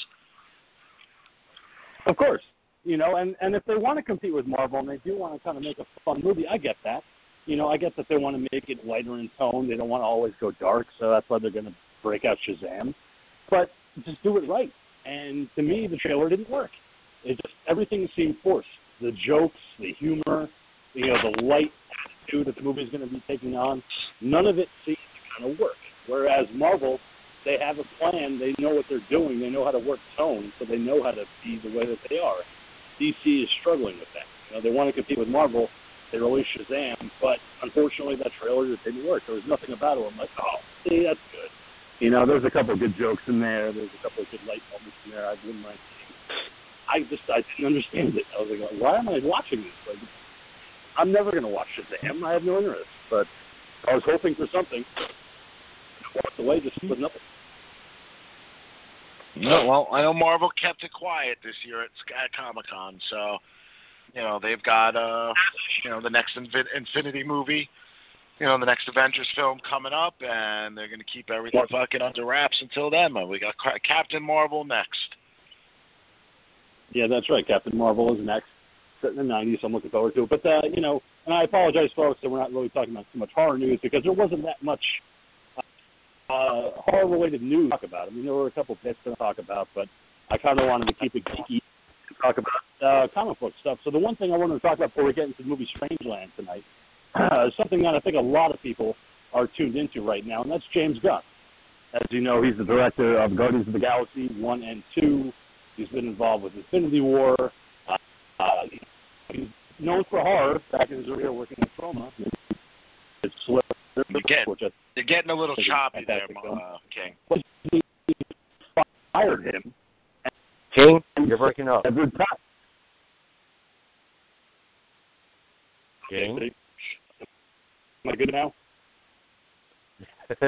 Of course, you know, and and if they want to compete with Marvel and they do want to kind of make a fun movie, I get that. You know, I get that they want to make it lighter in tone. They don't want to always go dark, so that's why they're going to break out Shazam. But just do it right. And to me, the trailer didn't work. It just everything seemed forced. The jokes, the humor, you know, the light attitude that the movie's going to be taking on, none of it seemed to kind of work. Whereas Marvel, they have a plan. They know what they're doing. They know how to work tone, so they know how to be the way that they are. DC is struggling with that. You know, they want to compete with Marvel. They released Shazam, but unfortunately, that trailer just didn't work. There was nothing about it. I'm like, oh, see, that's good. You know, there's a couple of good jokes in there. There's a couple of good light moments in there. I wouldn't mind seeing. I just I didn't understand it. I was like, why am I watching this? Like, I'm never to watch Shazam. I have no interest. But I was hoping for something. Walked away just with nothing. No, well, I know Marvel kept it quiet this year at, at Comic Con, so you know they've got uh you know the next Infin- Infinity movie, you know the next Avengers film coming up, and they're gonna keep everything fucking under wraps until then. We got Ca- Captain Marvel next. Yeah, that's right. Captain Marvel is next. Set in the 90s, so I'm looking forward to it. But, uh, you know, and I apologize, folks, that we're not really talking about too much horror news because there wasn't that much uh, horror-related news to talk about. I mean, there were a couple bits to talk about, but I kind of wanted to keep it geeky and talk about uh, comic book stuff. So the one thing I wanted to talk about before we get into the movie Strangeland tonight uh, is something that I think a lot of people are tuned into right now, and that's James Gunn. As you know, he's the director of Guardians of the Galaxy 1 and 2. He's been involved with Infinity War. Uh, uh, he's known for horror back in his career working. It's Slither, You get- which I You're getting a little choppy there, fantastic uh, King. was he fired him King, you're breaking up. Edward Pat. King. Am I good now?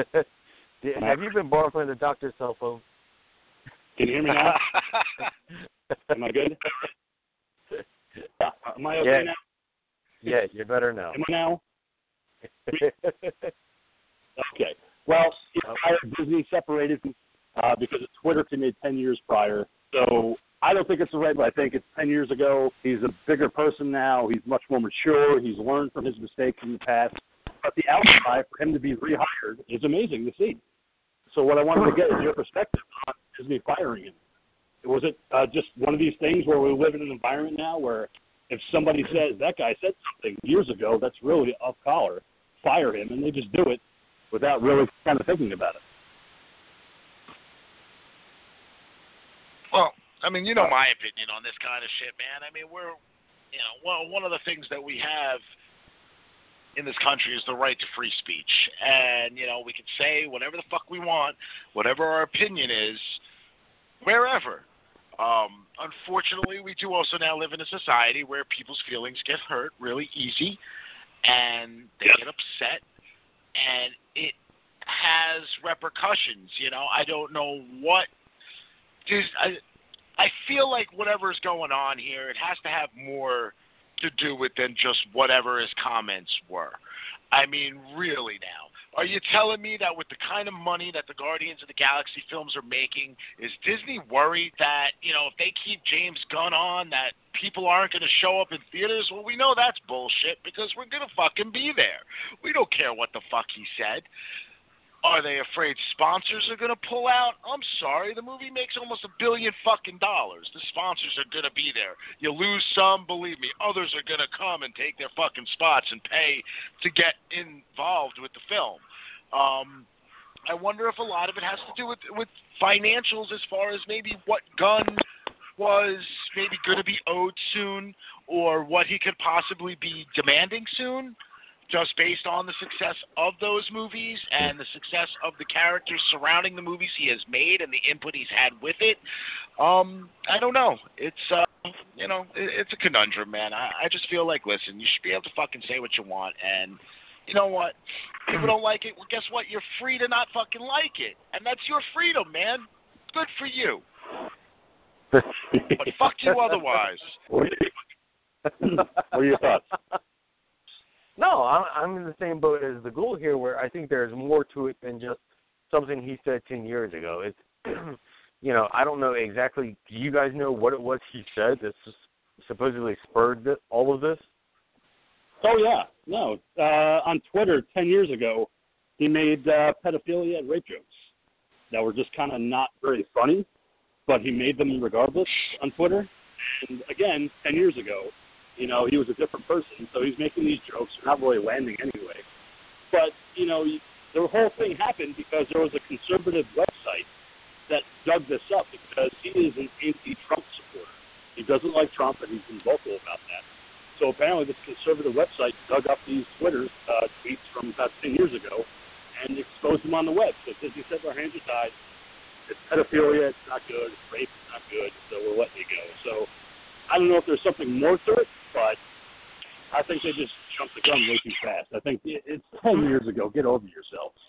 Have you been borrowing the doctor's cell phone? Can you hear me now? Am I good? Uh, Am I okay Yeah. now? Yeah, you're better now. Am I now? Okay. Well, you know, I- Disney separated uh, because of Twitter committed 10 years prior. So I don't think it's the right, but I think it's 10 years ago. He's a bigger person now. He's much more mature. He's learned from his mistakes in the past. But the outcry for him to be rehired is amazing to see. So what I wanted to get is your perspective on Disney firing him. Was it uh, just one of these things where we live in an environment now where if somebody says that guy said something years ago that's really off collar, fire him, and they just do it without really kind of thinking about it. Well, I mean, you know my opinion on this kind of shit, man. I mean, we're, you know, well, one of the things that we have in this country is the right to free speech, and you know, we can say whatever the fuck we want, whatever our opinion is, wherever. Um, unfortunately, we do also now live in a society where people's feelings get hurt really easy, and they get upset, and it has repercussions. You know, I don't know what. There's, I, I feel like whatever's going on here, it has to have more to do with than just whatever his comments were. I mean, really now. Are you telling me that with the kind of money that the Guardians of the Galaxy films are making, is Disney worried that, you know, if they keep James Gunn on, that people aren't going to show up in theaters? Well, we know that's bullshit because we're going to fucking be there. We don't care what the fuck he said. Are they afraid sponsors are going to pull out? I'm sorry, the movie makes almost a billion fucking dollars. The sponsors are going to be there. You lose some, believe me, others are going to come and take their fucking spots and pay to get involved with the film. Um, I wonder if a lot of it has to do with with financials as far as maybe what Gunn was maybe going to be owed soon, or what he could possibly be demanding soon, just based on the success of those movies and the success of the characters surrounding the movies he has made and the input he's had with it. Um, I don't know. It's uh, you know, it's a conundrum, man. I, I just feel like, listen, you should be able to fucking say what you want, and you know what? People don't like it. Well, guess what? You're free to not fucking like it, and that's your freedom, man. Good for you. But fuck you otherwise. What are your thoughts? No, I'm, I'm in the same boat as the ghoul here, where I think there's more to it than just something he said ten years ago. It's, you know, I don't know exactly. Do you guys know what it was he said that supposedly spurred this, all of this? Oh yeah, no. Uh, on Twitter ten years ago, he made uh, pedophilia and rape jokes that were just kind of not very funny, but he made them regardless on Twitter. And again, ten years ago, you know, he was a different person, so he's making these jokes. They're not really landing anyway. But you know, the whole thing happened because there was a conservative website that dug this up because he is an anti-Trump supporter. He doesn't like Trump, and he's been vocal about that. So apparently, this conservative website dug up these Twitter uh, tweets from about 10 years ago and exposed them on the web. So Disney said our hands are tied. It's pedophilia. It's not good. Rape. It's not good. So we're letting you go. So I don't know if there's something more to it, but I think they just jumped the gun way too fast. I think it's ten years ago. Get over yourselves.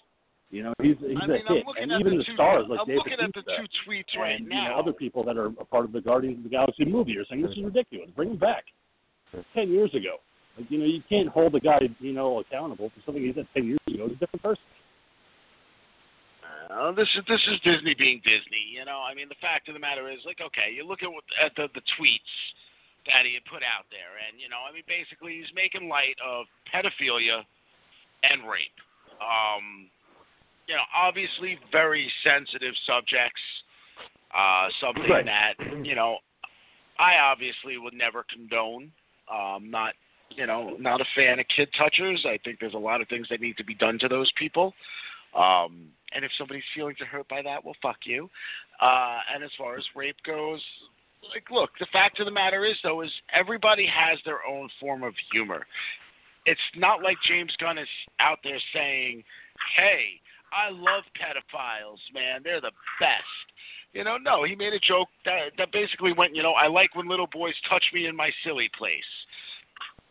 You know, he's he's I mean, a hit, and even the, two, stars like I'm David looking at the two tweets right and now. you know, other people that are a part of the Guardians of the Galaxy movie are saying this is ridiculous. Bring him back. Ten years ago, like you know, you can't hold a guy you know accountable for something he said ten years ago. He's a different person. Uh, this is this is Disney being Disney. You know, I mean, the fact of the matter is, like, okay, you look at what, at the the tweets that he had put out there, and you know, I mean, basically, he's making light of pedophilia and rape. Um, you know, obviously, very sensitive subjects. Uh, something Right. that you know, I obviously would never condone. Um, not you know, not a fan of kid touchers. I think there's a lot of things that need to be done to those people. Um, and if somebody's feelings are hurt by that, well, fuck you. Uh, and as far as rape goes, like, look, the fact of the matter is, though, is everybody has their own form of humor. It's not like James Gunn is out there saying, "Hey, I love pedophiles, man. They're the best." You know, no, he made a joke that that basically went, you know, I like when little boys touch me in my silly place.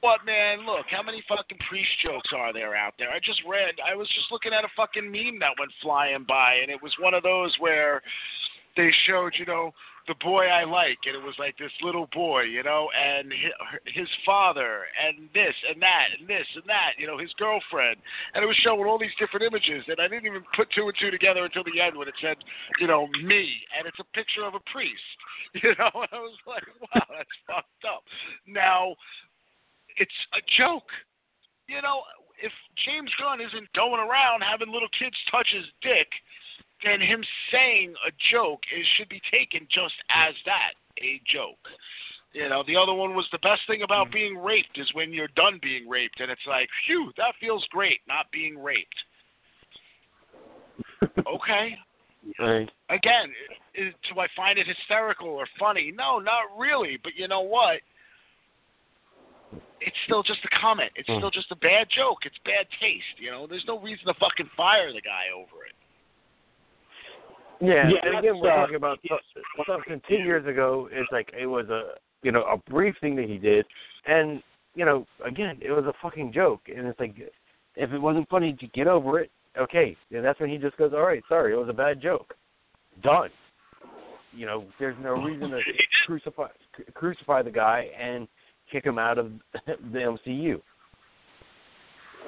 But man, look, how many fucking priest jokes are there out there? I just read, I was just looking at a fucking meme that went flying by, and it was one of those where they showed, you know, the boy I like, and it was like this little boy, you know, and his father, and this and that, and this and that, you know, his girlfriend, and it was showing all these different images, and I didn't even put two and two together until the end when it said, you know, me, and it's a picture of a priest, you know, and I was like, wow, that's fucked up. Now, it's a joke. You know, if James Gunn isn't going around having little kids touch his dick, then him saying a joke is should be taken just as that, a joke. You know, the other one was the best thing about being raped is when you're done being raped, and it's like, phew, that feels great, not being raped. Okay. Right. Again, i- i- do I find it hysterical or funny? No, not really. But you know what? It's still just a comment. It's Hmm. still just a bad joke. It's bad taste. You know, there's no reason to fucking fire the guy over it. Yeah, Yeah, and again, we're uh, talking about so- something ten years ago. It's like it was a you know a brief thing that he did, and you know again it was a fucking joke, and it's like if it wasn't funny, to get over it. Okay, and that's when he just goes, all right, sorry, it was a bad joke. Done. You know, there's no reason to crucify crucify the guy and kick him out of the MCU.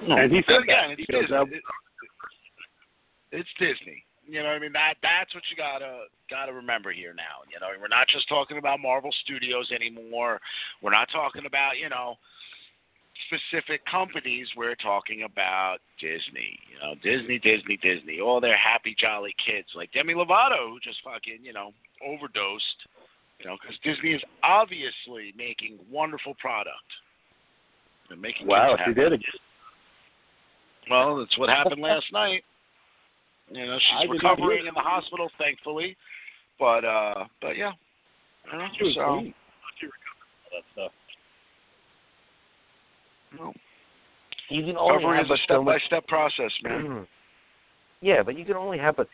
And he But said again, that. it's because Disney. that- It- It's Disney. You know what I mean? That that's what you gotta gotta remember here now. You know, we're not just talking about Marvel Studios anymore. We're not talking about, you know, specific companies. We're talking about Disney. You know, Disney, Disney, Disney. All their happy jolly kids like Demi Lovato who just fucking, you know, overdosed. You know, because Disney is obviously making wonderful product. They're making wow, she did again. Well, that's what happened last night. You know, she's recovering in the hospital, thankfully. But uh, but yeah, I don't know. so. all that stuff. You can only Covering have a step by step process, man. Yeah, but you can only have a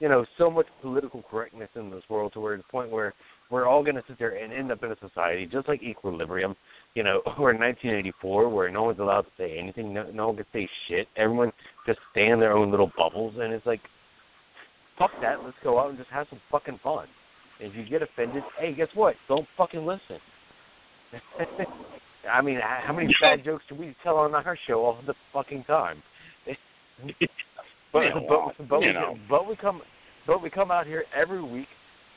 you know, so much political correctness in this world to where the point where we're all gonna sit there and end up in a society just like equilibrium you know, we're in 1984 where no one's allowed to say anything, no, no one can say shit. Everyone just stay in their own little bubbles, and it's like, fuck that. Let's go out and just have some fucking fun. If you get offended, hey, guess what? Don't fucking listen. I mean, how many bad jokes do we tell on our show all the fucking time? but Yeah, well, but but we know. but we come but we come out here every week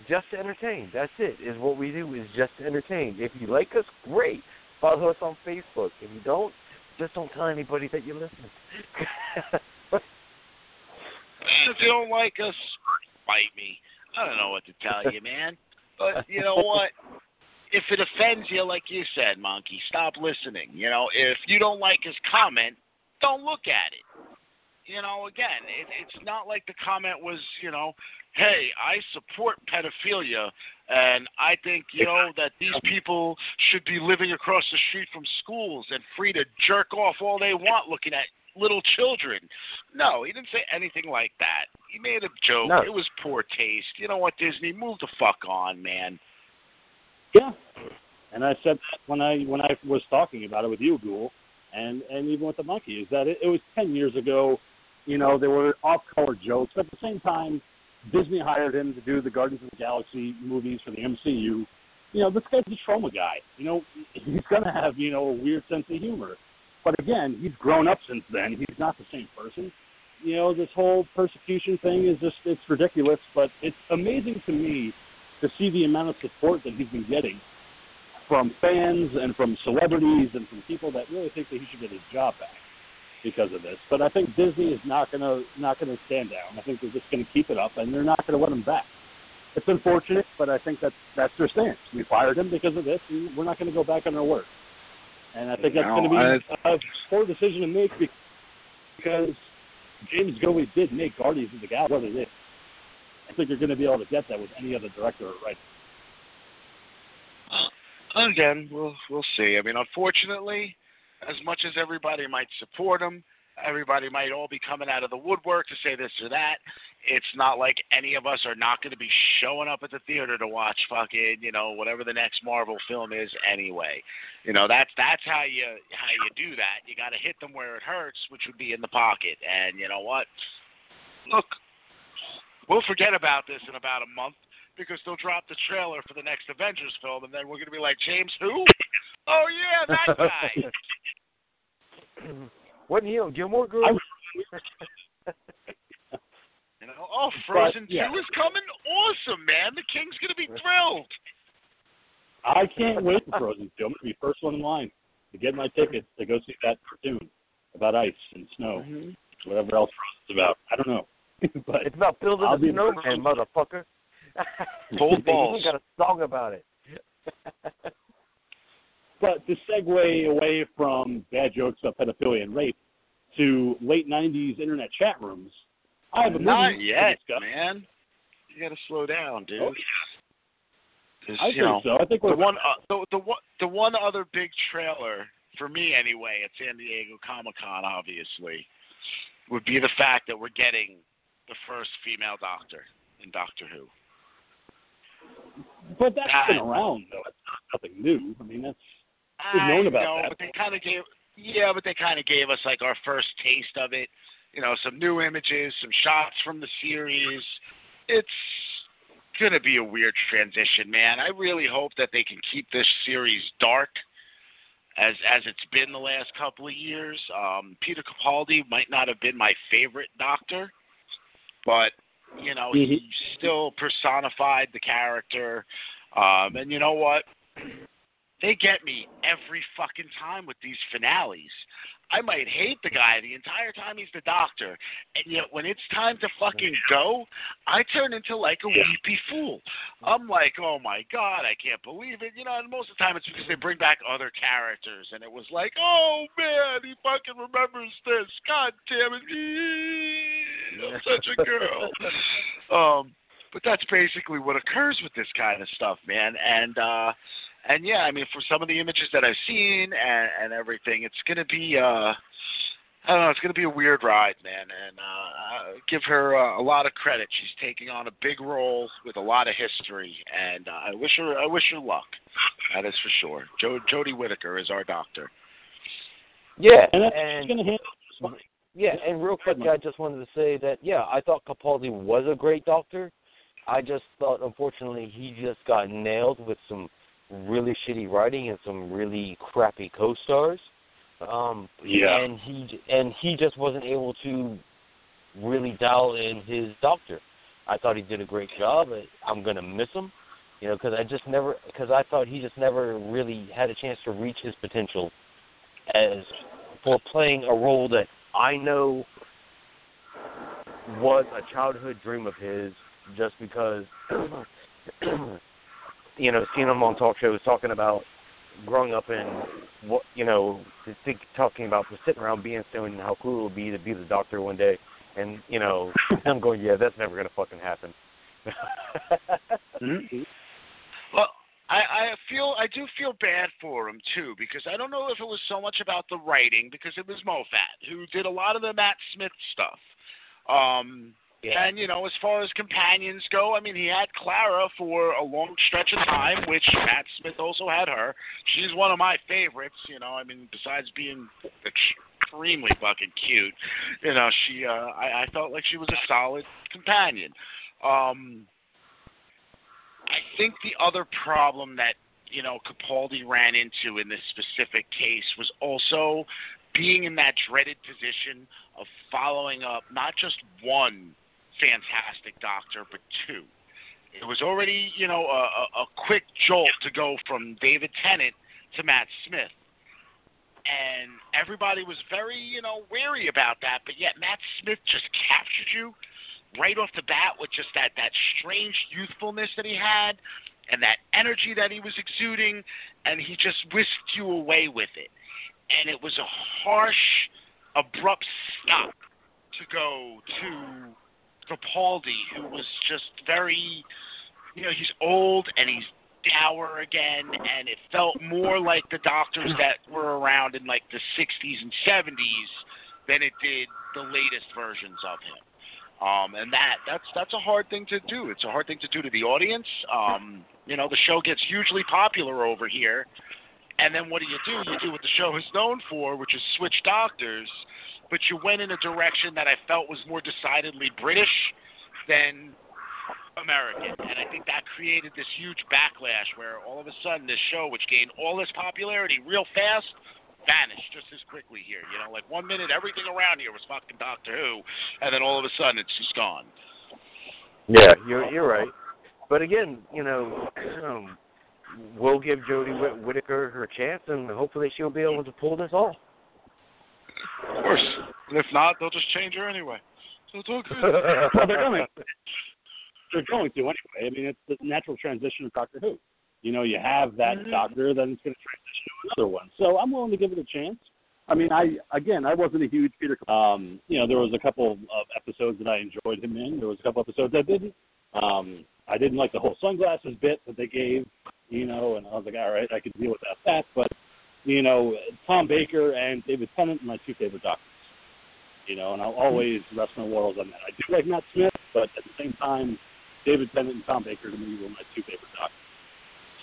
just to entertain. That's it. Is what we do is just to entertain. If you like us, great. Follow us on Facebook. If you don't, just don't tell anybody that you listen. if you don't like us, bite me. I don't know what to tell you, man. But you know what? If it offends you, like you said, Monkey, stop listening. You know, if you don't like his comment, don't look at it. You know, again, it, it's not like the comment was, you know, hey, I support pedophilia, and I think, you know, that these people should be living across the street from schools and free to jerk off all they want looking at little children. No, he didn't say anything like that. He made a joke. No. It was poor taste. You know what, Disney? Move the fuck on, man. Yeah, and I said that when I when I was talking about it with you, Ghoul, and and even with the monkey, is that it, it was ten years ago. You know, there were off-color jokes, but at the same time, Disney hired him to do the Guardians of the Galaxy movies for the MCU. You know, this guy's a trauma guy. You know, he's gonna have you know a weird sense of humor, but again, he's grown up since then. He's not the same person. You know, this whole persecution thing is just it's ridiculous, but it's amazing to me to see the amount of support that he's been getting from fans and from celebrities and from people that really think that he should get his job back because of this. But I think Disney is not gonna not gonna stand down. I think they're just gonna keep it up and they're not gonna let him back. It's unfortunate, but I think that's that's their stance. We fired him because of this, and we're not going to go back on our word. And I think that's No, going to be I- a poor decision to make because James Gunn did make Guardians of the Galaxy what it is. I think you're going to be able to get that with any other director or writer. Again, we'll we'll see. I mean, unfortunately, as much as everybody might support him, everybody might all be coming out of the woodwork to say this or that. It's not like any of us are not going to be showing up at the theater to watch fucking, you know, whatever the next Marvel film is anyway. You know, that's that's how you how you do that. You got to hit them where it hurts, which would be in the pocket. And you know what? Look, we'll forget about this in about a month because they'll drop the trailer for the next Avengers film, and then we're going to be like, James, who? Oh yeah, that guy. Wasn't he on Gilmore Girls? You know, oh, Frozen But, yeah. Two is coming. Awesome, man. The King's going to be thrilled. I can't wait for Frozen 2. I'm going to be first one in line to get my tickets to go see that cartoon about ice and snow, mm-hmm. whatever else Frozen's about. I don't know. but It's about building I'll a be the snowman, motherfucker. Cold They balls. even got a song about it. But to segue away from bad jokes about pedophilia and rape to late '90s internet chat rooms, I have a movie Not to yet, man. You got to slow down, dude. Oh, 'Cause, I think know, so. I think the one, uh, the, the one, the one other big trailer for me, anyway, at San Diego Comic Con, obviously, would be the fact that we're getting the first female Doctor in Doctor Who. But that's that- been around, though. It's not nothing new. I mean, that's We've I known about know, that. but they kind of gave, yeah, but they kind of gave us like our first taste of it. You know, some new images, some shots from the series. It's gonna be a weird transition, man. I really hope that they can keep this series dark, as as it's been the last couple of years. Um, Peter Capaldi might not have been my favorite Doctor, but you know Mhm. he still personified the character. Um, and you know what? They get me every fucking time with these finales. I might hate the guy the entire time he's the doctor, and yet when it's time to fucking go, I turn into like a weepy fool. I'm like, oh my god, I can't believe it. You know, and most of the time it's because they bring back other characters, and it was like, oh man, he fucking remembers this. God damn it, I'm such a girl. um, but that's basically what occurs with this kind of stuff, man. And uh and yeah, I mean, for some of the images that I've seen and, and everything, it's going to be, uh, I don't know, it's going to be a weird ride, man. And uh, uh, give her uh, a lot of credit. She's taking on a big role with a lot of history, and uh, I wish her, I wish her luck. That is for sure. Jo- Jodie Whittaker is our doctor. Yeah, And and going handle just. Yeah, and real quick, I just wanted to say that yeah, I thought Capaldi was a great doctor. I just thought, unfortunately, he just got nailed with some really shitty writing and some really crappy co-stars. Um, Yeah. and he and he just wasn't able to really dial in his doctor. I thought he did a great job. I'm gonna miss him, you know, because I just never because I thought he just never really had a chance to reach his potential as for playing a role that I know was a childhood dream of his just because you know, seeing him on talk shows talking about growing up and what you know, think, talking about just sitting around being stoned and how cool it would be to be the doctor one day and, you know, I'm going, Yeah, that's never gonna fucking happen. Mhm. Well, I, I feel I do feel bad for him too because I don't know if it was so much about the writing because it was Moffat who did a lot of the Matt Smith stuff. Um, yeah. And you know, as far as companions go, I mean, he had Clara for a long stretch of time, which Matt Smith also had her. She's one of my favorites. You know, I mean, besides being extremely fucking cute, you know, she uh, I, I felt like she was a solid companion. Um, I think the other problem that you know Capaldi ran into in this specific case was also being in that dreaded position of following up not just one fantastic doctor, but two. It was already, you know, a, a, quick jolt to go from David Tennant to Matt Smith. And everybody was very, you know, wary about that, but yet Matt Smith just captured you right off the bat with just that that strange youthfulness that he had and that energy that he was exuding and he just whisked you away with it and it was a harsh abrupt stop to go to Capaldi who was just very you know he's old and he's dour again and it felt more like the doctors that were around in like the 60s and 70s than it did the latest versions of him um, and that that's that's a hard thing to do. It's a hard thing to do to the audience. Um, you know, the show gets hugely popular over here, and then what do you do? You do what the show is known for, which is switch doctors. But you went in a direction that I felt was more decidedly British than American, and I think that created this huge backlash where all of a sudden this show, which gained all this popularity real fast, vanished just as quickly here. You know, like one minute everything around here was fucking Doctor Who, and then all of a sudden it's just gone. Yeah, you're you're right. But again, you know, um, we'll give Jodie Whit- Whittaker her chance, and hopefully she'll be able to pull this off. Of course. And if not, they'll just change her anyway. So it's all good. well, they're going. They're going to anyway. I mean, it's the natural transition of Doctor Who. You know, you have that Mhm. doctor, then it's going to transition to another one. So I'm willing to give it a chance. I mean, I again, I wasn't a huge Peter. Um, you know, there was a couple of episodes that I enjoyed him in. There was a couple episodes I didn't. Um, I didn't like the whole sunglasses bit that they gave. You know, and I was like, all right, I could deal with that. That, but you know, Tom Baker and David Tennant are my two favorite doctors. You know, and I'll mm-hmm. always rest my laurels on that. I do like Matt Smith, but at the same time, David Tennant and Tom Baker to me were my two favorite doctors.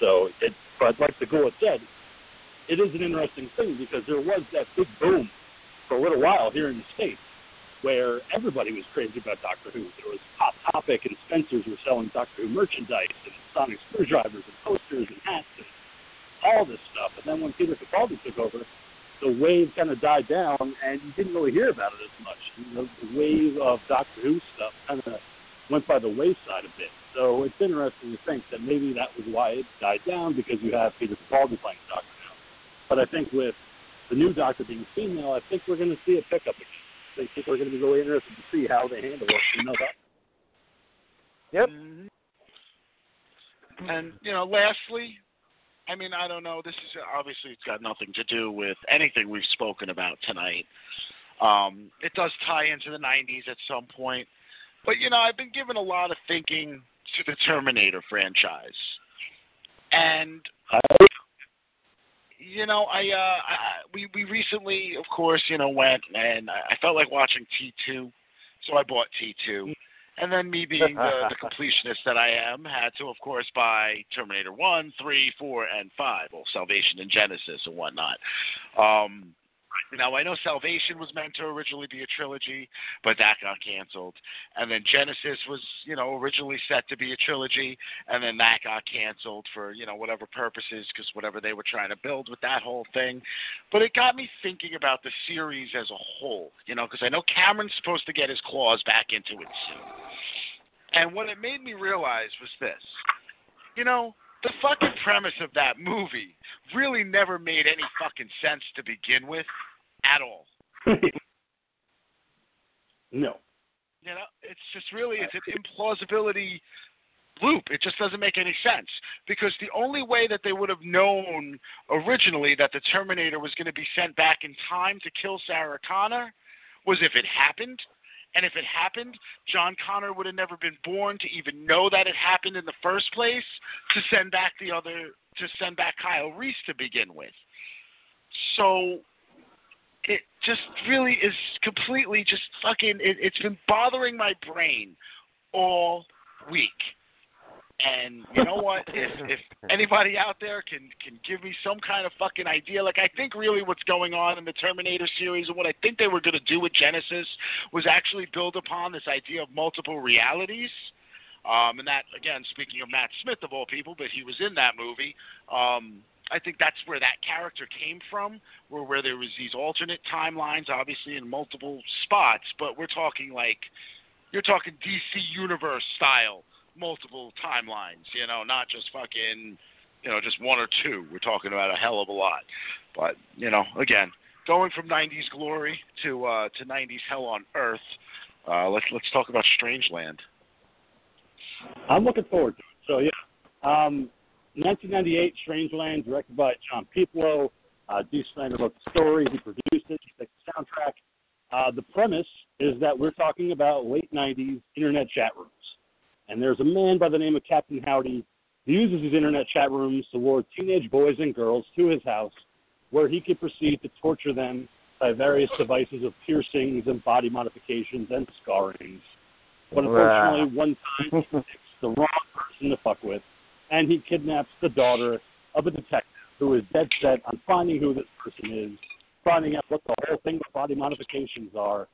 So, it, but like the Ghoul said, it is an interesting thing because there was that big boom for a little while here in the States where everybody was crazy about Doctor Who. There was Hot Topic and Spencer's were selling Doctor Who merchandise and sonic screwdrivers and posters and hats and all this stuff. And then when Peter Capaldi took over, the wave kind of died down and you didn't really hear about it as much. You know, the wave of Doctor Who stuff kind of went by the wayside a bit. So it's interesting to think that maybe that was why it died down because you have Peter Capaldi playing Doctor now. But I think with the new Doctor being female, I think we're going to see a pickup again. I think people are going to be really interested to see how they handle it. You know that. Yep. Mhm. And you know, lastly, I mean, I don't know. This is obviously it's got nothing to do with anything we've spoken about tonight. Um, it does tie into the '90s at some point, but you know, I've been given a lot of thinking to the Terminator franchise, and you know, I, uh, I we we recently, of course, you know, went and I felt like watching T2, so I bought T2. And then me being the, the completionist that I am, had to, of course, buy Terminator 1, 3, 4, and 5, well, Salvation and Genesis and whatnot. Um, now I know Salvation was meant to originally be a trilogy, but that got canceled. And then Genesis was, you know, originally set to be a trilogy, and then that got canceled for, you know, whatever purposes, because whatever they were trying to build with that whole thing. But it got me thinking about the series as a whole, you know, because I know Cameron's supposed to get his claws back into it soon. And what it made me realize was this, you know, the fucking premise of that movie really never made any fucking sense to begin with at all. no. You know, it's just really it's an implausibility loop. It just doesn't make any sense because the only way that they would have known originally that the Terminator was going to be sent back in time to kill Sarah Connor was if it happened. And if it happened, John Connor would have never been born to even know that it happened in the first place to send back the other to send back Kyle Reese to begin with. So it just really is completely just fucking it, it's been bothering my brain all week and you know what? If if anybody out there can can give me some kind of fucking idea like i think really what's going on in the terminator series and what i think they were going to do with genesis was actually build upon this idea of multiple realities. Um and that again speaking of matt smith of all people but he was in that movie. Um I think that's where that character came from, where where there was these alternate timelines, obviously in multiple spots, but we're talking like you're talking DC universe style, multiple timelines, you know, not just fucking, you know, just one or two. We're talking about a hell of a lot. But you know, again, going from '90s glory to uh, to '90s hell on earth. Uh, let's let's talk about Strangeland. I'm looking forward to it. So yeah, um, 1998, Strangeland, directed by John Pieplow. Uh, Dee Snider wrote the story. He produced it. He picked the soundtrack. Uh, the premise is that we're talking about late 90s internet chat rooms. And there's a man by the name of Captain Howdy who uses his internet chat rooms to lure teenage boys and girls to his house where he can proceed to torture them by various devices of piercings and body modifications and scarrings. But unfortunately, one time he picks the wrong person to fuck with and he kidnaps the daughter of a detective who is dead set on finding who this person is, finding out what the whole thing with body modifications are.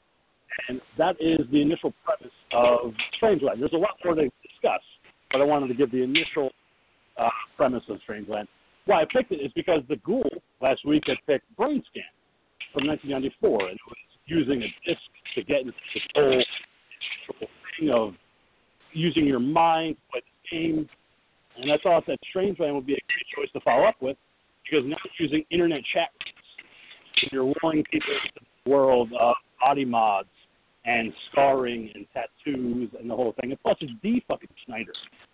And that is the initial premise of Strangeland. There's a lot more to discuss, but I wanted to give the initial uh, premise of Strangeland. Why I picked it is because the Ghoul last week had picked Brainscan from 1994, and it was using a disc to get into this whole thing of using your mind to play game and I thought that Strangeland would be a great choice to follow up with because now it's using internet chat rooms. You're luring people into the world of body mods and scarring and tattoos and the whole thing. And plus, it's Dee fucking Snider.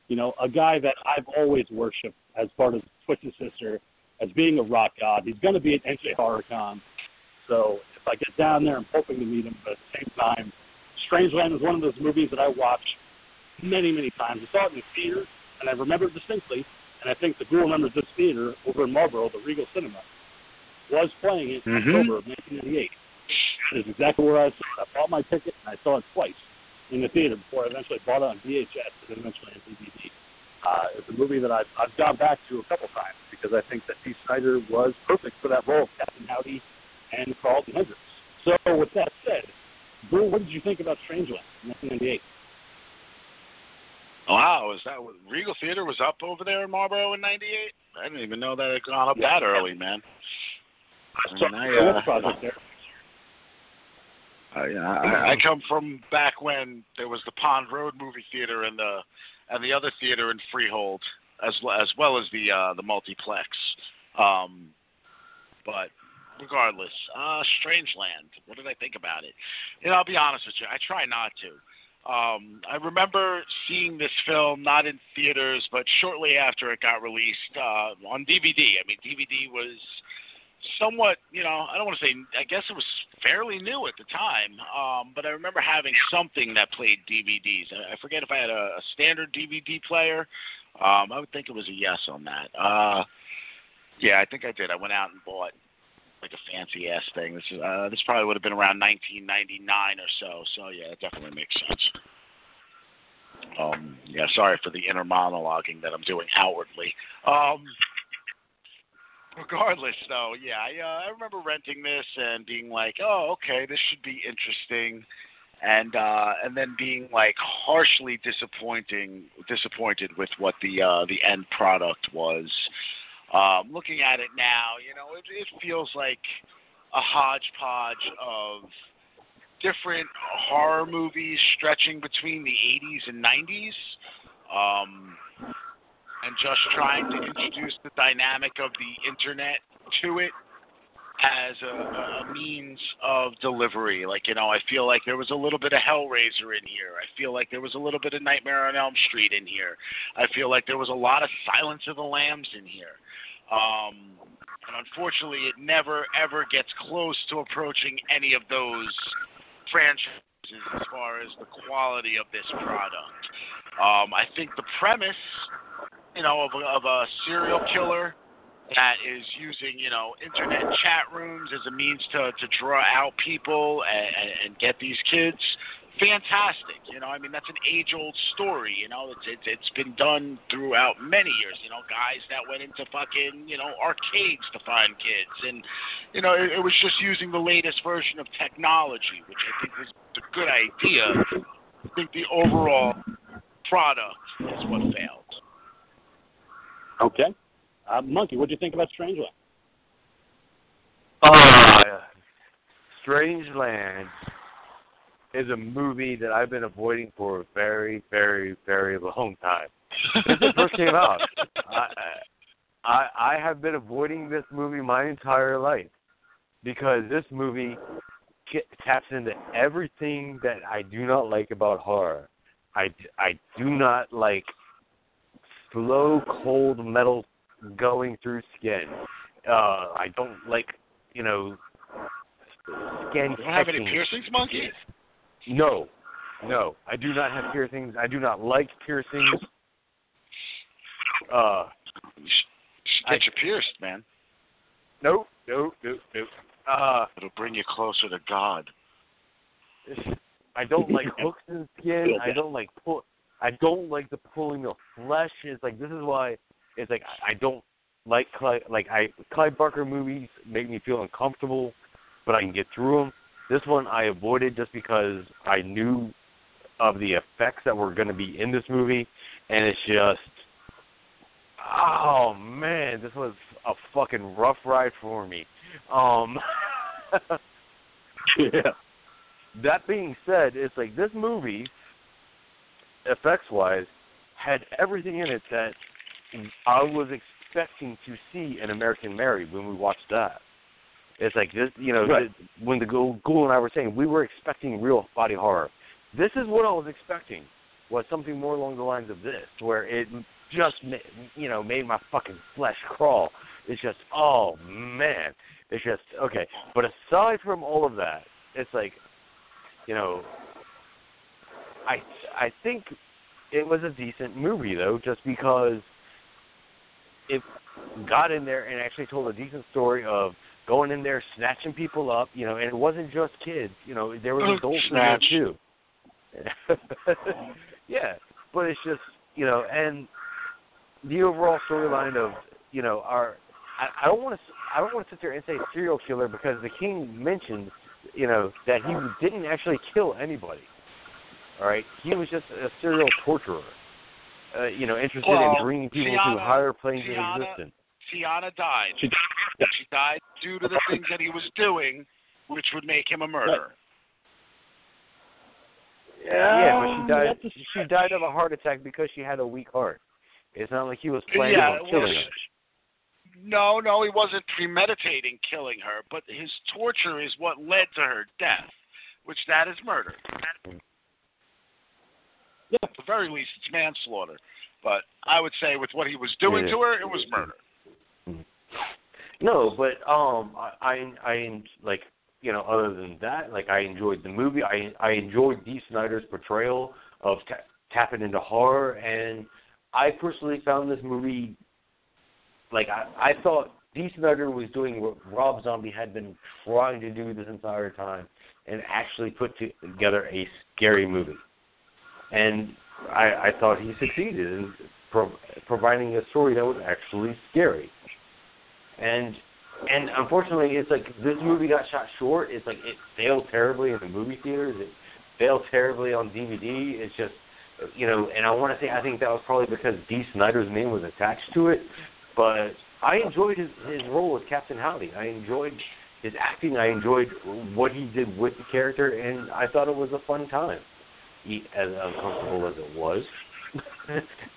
You know, a guy that I've always worshipped as part of Twisted Sister, as being a rock god. He's going to be at NJ HorrorCon. So if I get down there, I'm hoping to meet him. But at the same time, Strangeland is one of those movies that I watched many, many times. I saw it in the theater and I remember it distinctly. And I think the Ghoul remembers this theater over in Marlboro, the Regal Cinema, was playing it in Mhm. October of 1998. Is exactly where I saw it. I bought my ticket and I saw it twice in the theater before I eventually bought it on VHS and eventually on DVD. Uh, it's a movie that I've, I've gone back to a couple times because I think that Dee Snider was perfect for that role of Captain Howdy and Carlton Hendricks. So with that said, Ghoul, what did you think about Strangeland in 1998? Wow, is that Regal Theater was up over there in Marlboro in '98? I didn't even know that it had gone up that early, man. I So, mean, I, uh, project there? Uh, yeah, I, I come from back when there was the Pond Road movie theater and the and the other theater in Freehold, as well as well as the uh, the multiplex. Um, but regardless, uh, Strangeland. What did I think about it? Know, I'll be honest with you. I try not to. Um, I remember seeing this film not in theaters, but shortly after it got released uh, on DVD. I mean, DVD was somewhat, you know, I don't want to say, I guess it was fairly new at the time, um, but I remember having something that played DVDs. I, forget if I had a, a standard DVD player. Um, I would think it was a yes on that. Uh, Yeah, I think I did. I went out and bought like a fancy ass thing. This is uh, this probably would have been around 1999 or so. So yeah, it definitely makes sense. Um, yeah, sorry for the inner monologuing that I'm doing outwardly. Um, regardless, though, yeah, I, uh, I remember renting this and being like, oh, okay, this should be interesting, and uh, and then being like harshly disappointing, disappointed with what the uh, the end product was. Um, looking at it now, you know, it, it feels like a hodgepodge of different horror movies stretching between the 80s and 90s, um, and just trying to introduce the dynamic of the internet to it as a, a means of delivery. Like, you know, I feel like there was a little bit of Hellraiser in here. I feel like there was a little bit of Nightmare on Elm Street in here. I feel like there was a lot of Silence of the Lambs in here. Um, and unfortunately, it never ever gets close to approaching any of those franchises as far as the quality of this product. Um, I think the premise, you know, of a, of a serial killer that is using, you know, internet chat rooms as a means to, to draw out people and, and get these kids fantastic. You know, I mean that's an age-old story. You know, it's it's it's been done throughout many years. You know, guys that went into fucking you know arcades to find kids, and you know it, it was just using the latest version of technology, which I think was a good idea. I think the overall product is what failed. Okay. Uh, Monkey, what do you think about Strangeland? Uh, Strangeland is a movie that I've been avoiding for a very, very, very long time. Since it first came out, I, I I have been avoiding this movie my entire life because this movie taps into everything that I do not like about horror. I, I do not like slow, cold metal going through skin. Uh, I don't like, you know, skin. You have any piercings, monkey? No, no, I do not have piercings. I do not like piercings. Uh, you should get I- you pierced, man. nope, nope, nope, nope. Uh, It'll bring you closer to God. I don't like hooks in skin. I don't like pull. I don't like the pulling of flesh. It's like this is why it's like I I don't like Clive, like I Clive Barker movies make me feel uncomfortable, but I can get through them. This one I avoided just because I knew of the effects that were going to be in this movie, and it's just, oh man, this was a fucking rough ride for me. Um, Yeah. that being said, it's like this movie, effects wise, had everything in it that I was expecting to see in American Mary when we watched that. It's like this, you know, Right. when the Ghoul Ghoul and I were saying we were expecting real body horror. This is what I was expecting was something more along the lines of this, where it just, you know, made my fucking flesh crawl. It's just, oh man, it's just okay. But aside from all of that, it's like, you know, I I think it was a decent movie though, just because it got in there and actually told a decent story of going in there, snatching people up, you know, and it wasn't just kids, you know, there was Oh, adults in there too. yeah, but it's just, you know, and the overall storyline of, you know, our I, I don't want to I don't want to sit there and say serial killer because the king mentioned, you know, that he didn't actually kill anybody. All right, he was just a serial torturer. Uh, you know, interested Well, in bringing people Tiana- to higher planes Tiana- of existence. Tiana died. She- She died due to the things that he was doing, which would make him a murderer. Yeah, but she died. that's She died of a heart attack because she had a weak heart. It's not like he was planning yeah, on well, killing her. No, no, he wasn't premeditating killing her, but his torture is what led to her death, which that is murder. Yeah. At the very least, it's manslaughter. But I would say with what he was doing Yeah. to her, it was murder. No, but um, I, I, I like you know, other than that, like I enjoyed the movie. I, I enjoyed Dee Snider's portrayal of ta- tapping into horror, and I personally found this movie like I, I thought Dee Snider was doing what Rob Zombie had been trying to do this entire time, and actually put together a scary movie. And I, I thought he succeeded in pro- providing a story that was actually scary. And and unfortunately, it's like this movie got shot short. It's like it failed terribly in the movie theaters. It failed terribly on DVD. It's just you know, and I want to say I think that was probably because Dee Snider's name was attached to it. But I enjoyed his his role as Captain Howdy. I enjoyed his acting. I enjoyed what he did with the character, and I thought it was a fun time, as uncomfortable as it was.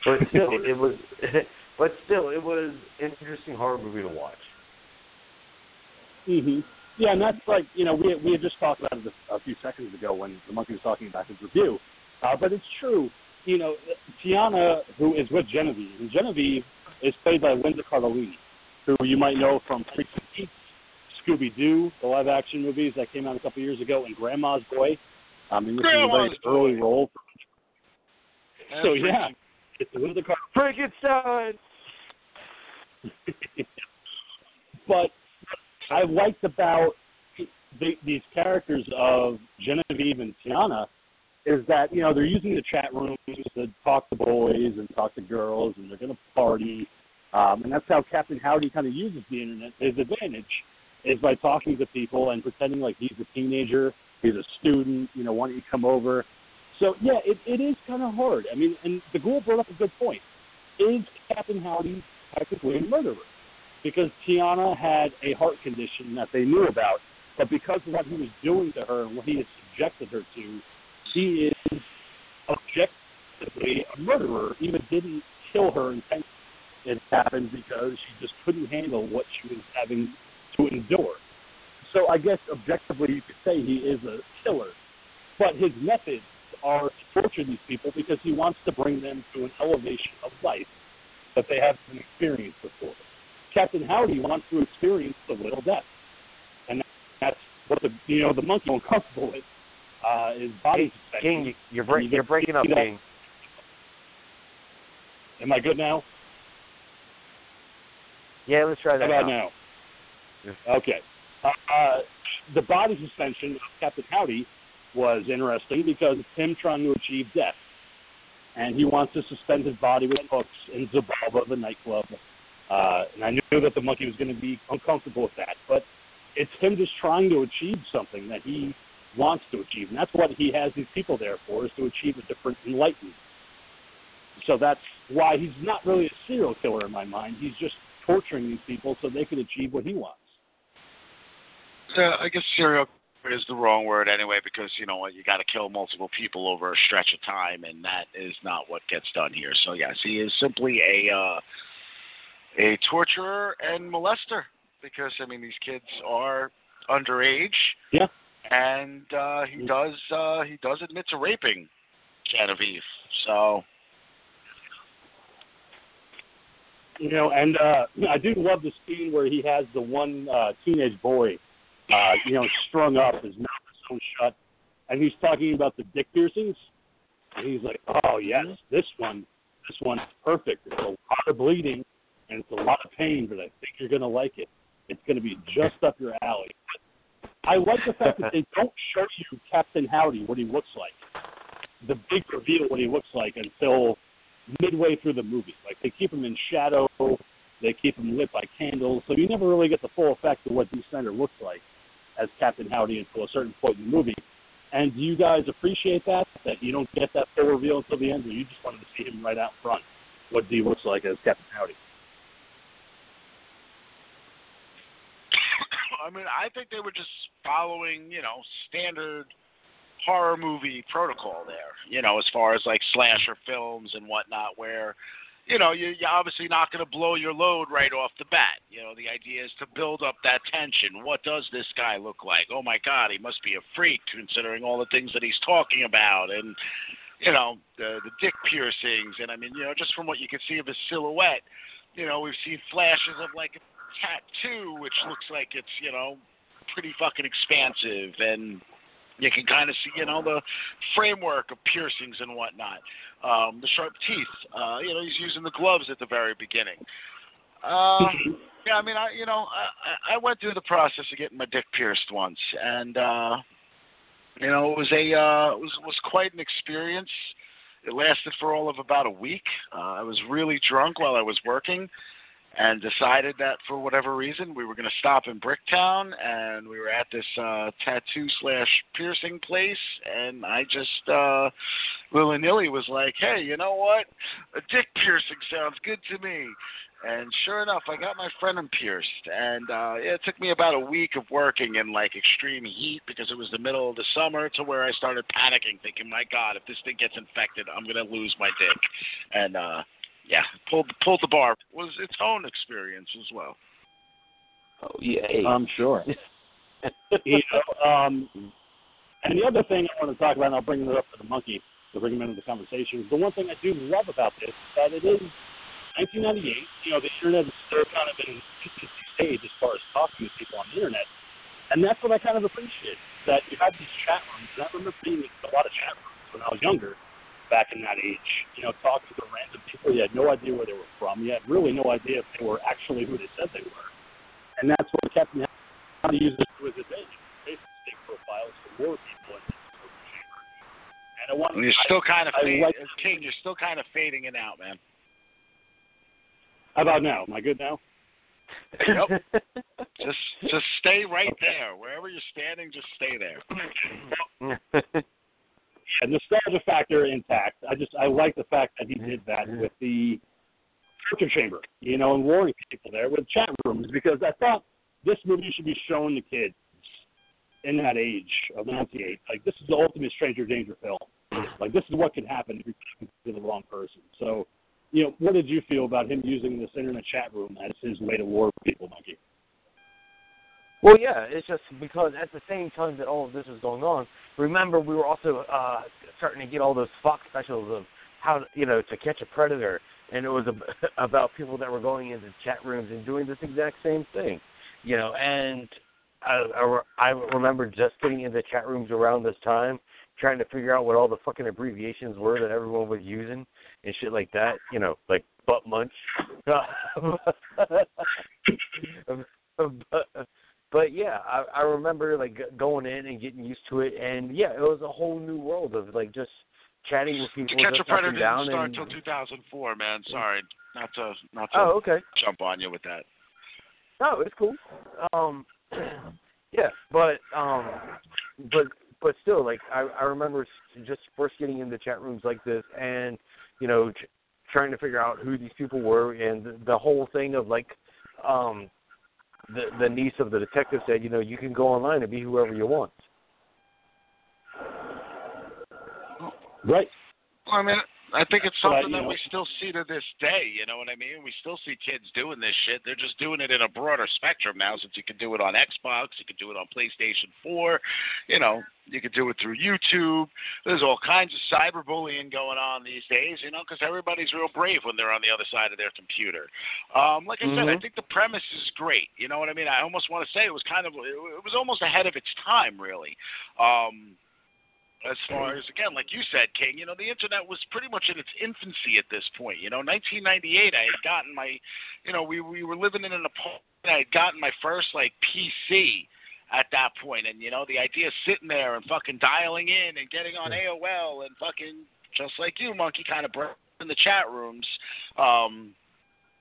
but still, it was. but still, it was an interesting horror movie to watch. Mhm. Yeah, and that's like you know we we had just talked about it a, few seconds ago when the monkey was talking about his review, uh, but it's true. You know, Tiana, who is with Genevieve, and Genevieve is played by Linda Cardellini, who you might know from Freaks and Scooby Doo, the live action movies that came out a couple years ago, and Grandma's Boy. I mean, this Grandma's is a very early role. And so Freaks yeah, and- it's Linda Card. Frankenstein. but I liked about the, these characters of Genevieve and Tiana is that you know they're using the chat rooms to talk to boys and talk to girls, and they're going to party, um, and that's how Captain Howdy kind of uses the internet. His advantage is by talking to people and pretending like he's a teenager, he's a student. You know, why don't you come over? So yeah, it, it is kind of hard. I mean, and the girl brought up a good point. Is Captain Howdy technically a murderer? because Tiana had a heart condition that they knew about, but because of what he was doing to her and what he had subjected her to, he is objectively a murderer. Even didn't kill her intentionally. It happened because she just couldn't handle what she was having to endure. So I guess objectively you could say he is a killer, but his methods are to torture these people because he wants to bring them to an elevation of life that they haven't experienced before. Captain Howdy wants to experience the little death, and that's what the you know the monkey is uncomfortable with uh, is body suspension. King, you- you're break, You you're breaking up, King. Am I good now? Yeah, let's try that. How about now. now? Okay. Uh, uh, the body suspension of Captain Howdy was interesting because it's him trying to achieve death. And he wants to suspend his body with hooks in Zabalba, the nightclub. Uh, and I knew that the monkey was going to be uncomfortable with that. But it's him just trying to achieve something that he wants to achieve. And that's what he has these people there for, is to achieve a different enlightenment. So that's why he's not really a serial killer in my mind. He's just torturing these people so they can achieve what he wants. Uh, I guess serial is the wrong word anyway because you know what you got to kill multiple people over a stretch of time, and that is not what gets done here. So yes, he is simply a uh, a torturer and molester because I mean these kids are underage. Yeah. And uh, he does uh, he does admit to raping Genevieve. So You know, and uh, I do love the scene where he has the one uh, teenage boy, uh, you know, strung up, his mouth is sewn shut, and he's talking about the dick piercings, and he's like, "Oh yes, this one, this one's perfect. It's a lot of bleeding, and it's a lot of pain, but I think you're gonna like it. It's gonna be just up your alley." I like the fact that they don't show you Captain Howdy what he looks like, the big reveal what he looks like until midway through the movie. Like they keep him in shadow, they keep him lit by candles, so you never really get the full effect of what Dee Snider looks like as Captain Howdy until a certain point in the movie. And do you guys appreciate that? That you don't get that full reveal until the end, or you just wanted to see him right out front, what Dee looks like as Captain Howdy? I mean, I think they were just following, you know, standard horror movie protocol there. You know, as far as like slasher films and whatnot, where you know you, you're obviously not going to blow your load right off the bat. You know, the idea is to build up that tension. What does this guy look like? Oh my God, he must be a freak, considering all the things that he's talking about, and you know the the dick piercings, and I mean, you know, just from what you can see of his silhouette, you know, we've seen flashes of like a tattoo, which looks like it's you know pretty fucking expansive, and you can kind of see you know the framework of piercings and whatnot. Um, the sharp teeth, uh, you know, he's using the gloves at the very beginning. Um, Yeah, I mean, I you know, I I went through the process of getting my dick pierced once, and uh, you know, it was a uh, it was was quite an experience. It lasted for all of about a week. Uh, I was really drunk while I was working, and decided that for whatever reason we were going to stop in Bricktown, and we were at this uh, tattoo slash piercing place, and I just uh, willy nilly was like, hey, you know what? A dick piercing sounds good to me. And sure enough, I got my friend pierced, and uh, it took me about a week of working in like extreme heat because it was the middle of the summer to where I started panicking, thinking, "My God, if this thing gets infected, I'm gonna lose my dick." And uh, yeah, pulled pulled the bar. It was its own experience as well. Oh yeah. I'm sure. you know, um, and the other thing I want to talk about, and I'll bring it up to the monkey to bring him into the conversation. The one thing I do love about this is that it is 1998. You know, the internet is still kind of in infancy stage as far as talking to people on the internet, and that's what I kind of appreciate. That you have these chat rooms, and I remember being in a lot of chat rooms when I was younger, back in that age. You know, talking to random people, you had no idea where they were from. You had really no idea if they were actually who they said they were, and that's what kept me how to use this to his advantage. Facebook stake profiles for more people in this chamber. And I want, And you're still kind of I fading, like- King. You're still kind of fading it out, man. How about now? Am I good now? Yep. Just just stay right there. Wherever you're standing, just stay there. a nostalgia factor intact. I just I like the fact that he did that with the torture chamber, you know, and warning people there with chat rooms because I thought this movie should be shown to kids in that age of 98. Like this is the ultimate stranger danger film. Like this is what can happen if you talk to the wrong person. So, you know, what did you feel about him using this internet chat room as his way to war people, Monkey? Well, yeah, it's just because at the same time that all of this was going on, remember we were also uh starting to get all those Fox specials of how you know to catch a predator, and it was ab- about people that were going into chat rooms and doing this exact same thing, you know. And I, I, I remember just getting into chat rooms around this time, trying to figure out what all the fucking abbreviations were that everyone was using and shit like that, you know, like butt munch. but, but yeah, I, I remember like going in and getting used to it, and yeah, it was a whole new world of like just chatting with To people, Catch a Predator didn't down. start until 2004, man. Sorry, not to not to oh, okay. jump on you with that. No, it's cool. Um, yeah, but um, but but still, like I I remember just first getting into chat rooms like this, and you know, ch- trying to figure out who these people were, and the, the whole thing of like, um, the the niece of the detective said, you know, you can go online and be whoever you want. Oh. Right. Well, I mean, I think it's something you that know- we still see to this day. You know what I mean? We still see kids doing this shit. They're just doing it in a broader spectrum now, since you can do it on Xbox, you can do it on PlayStation 4. You know, you can do it through YouTube. There's all kinds of cyberbullying going on these days. You know, because everybody's real brave when they're on the other side of their computer. Um, like I said, I Mhm. think the premise is great. You know what I mean? I almost want to say it was kind of it was almost ahead of its time, really. Um, as far as again, like you said, King, you know, the internet was pretty much in its infancy at this point. You know, 1998, I had gotten my, you know, we we were living in an apartment. I had gotten my first like PC at that point, and you know, the idea of sitting there and fucking dialing in and getting on AOL and fucking just like you, monkey, kind of in the chat rooms. Um,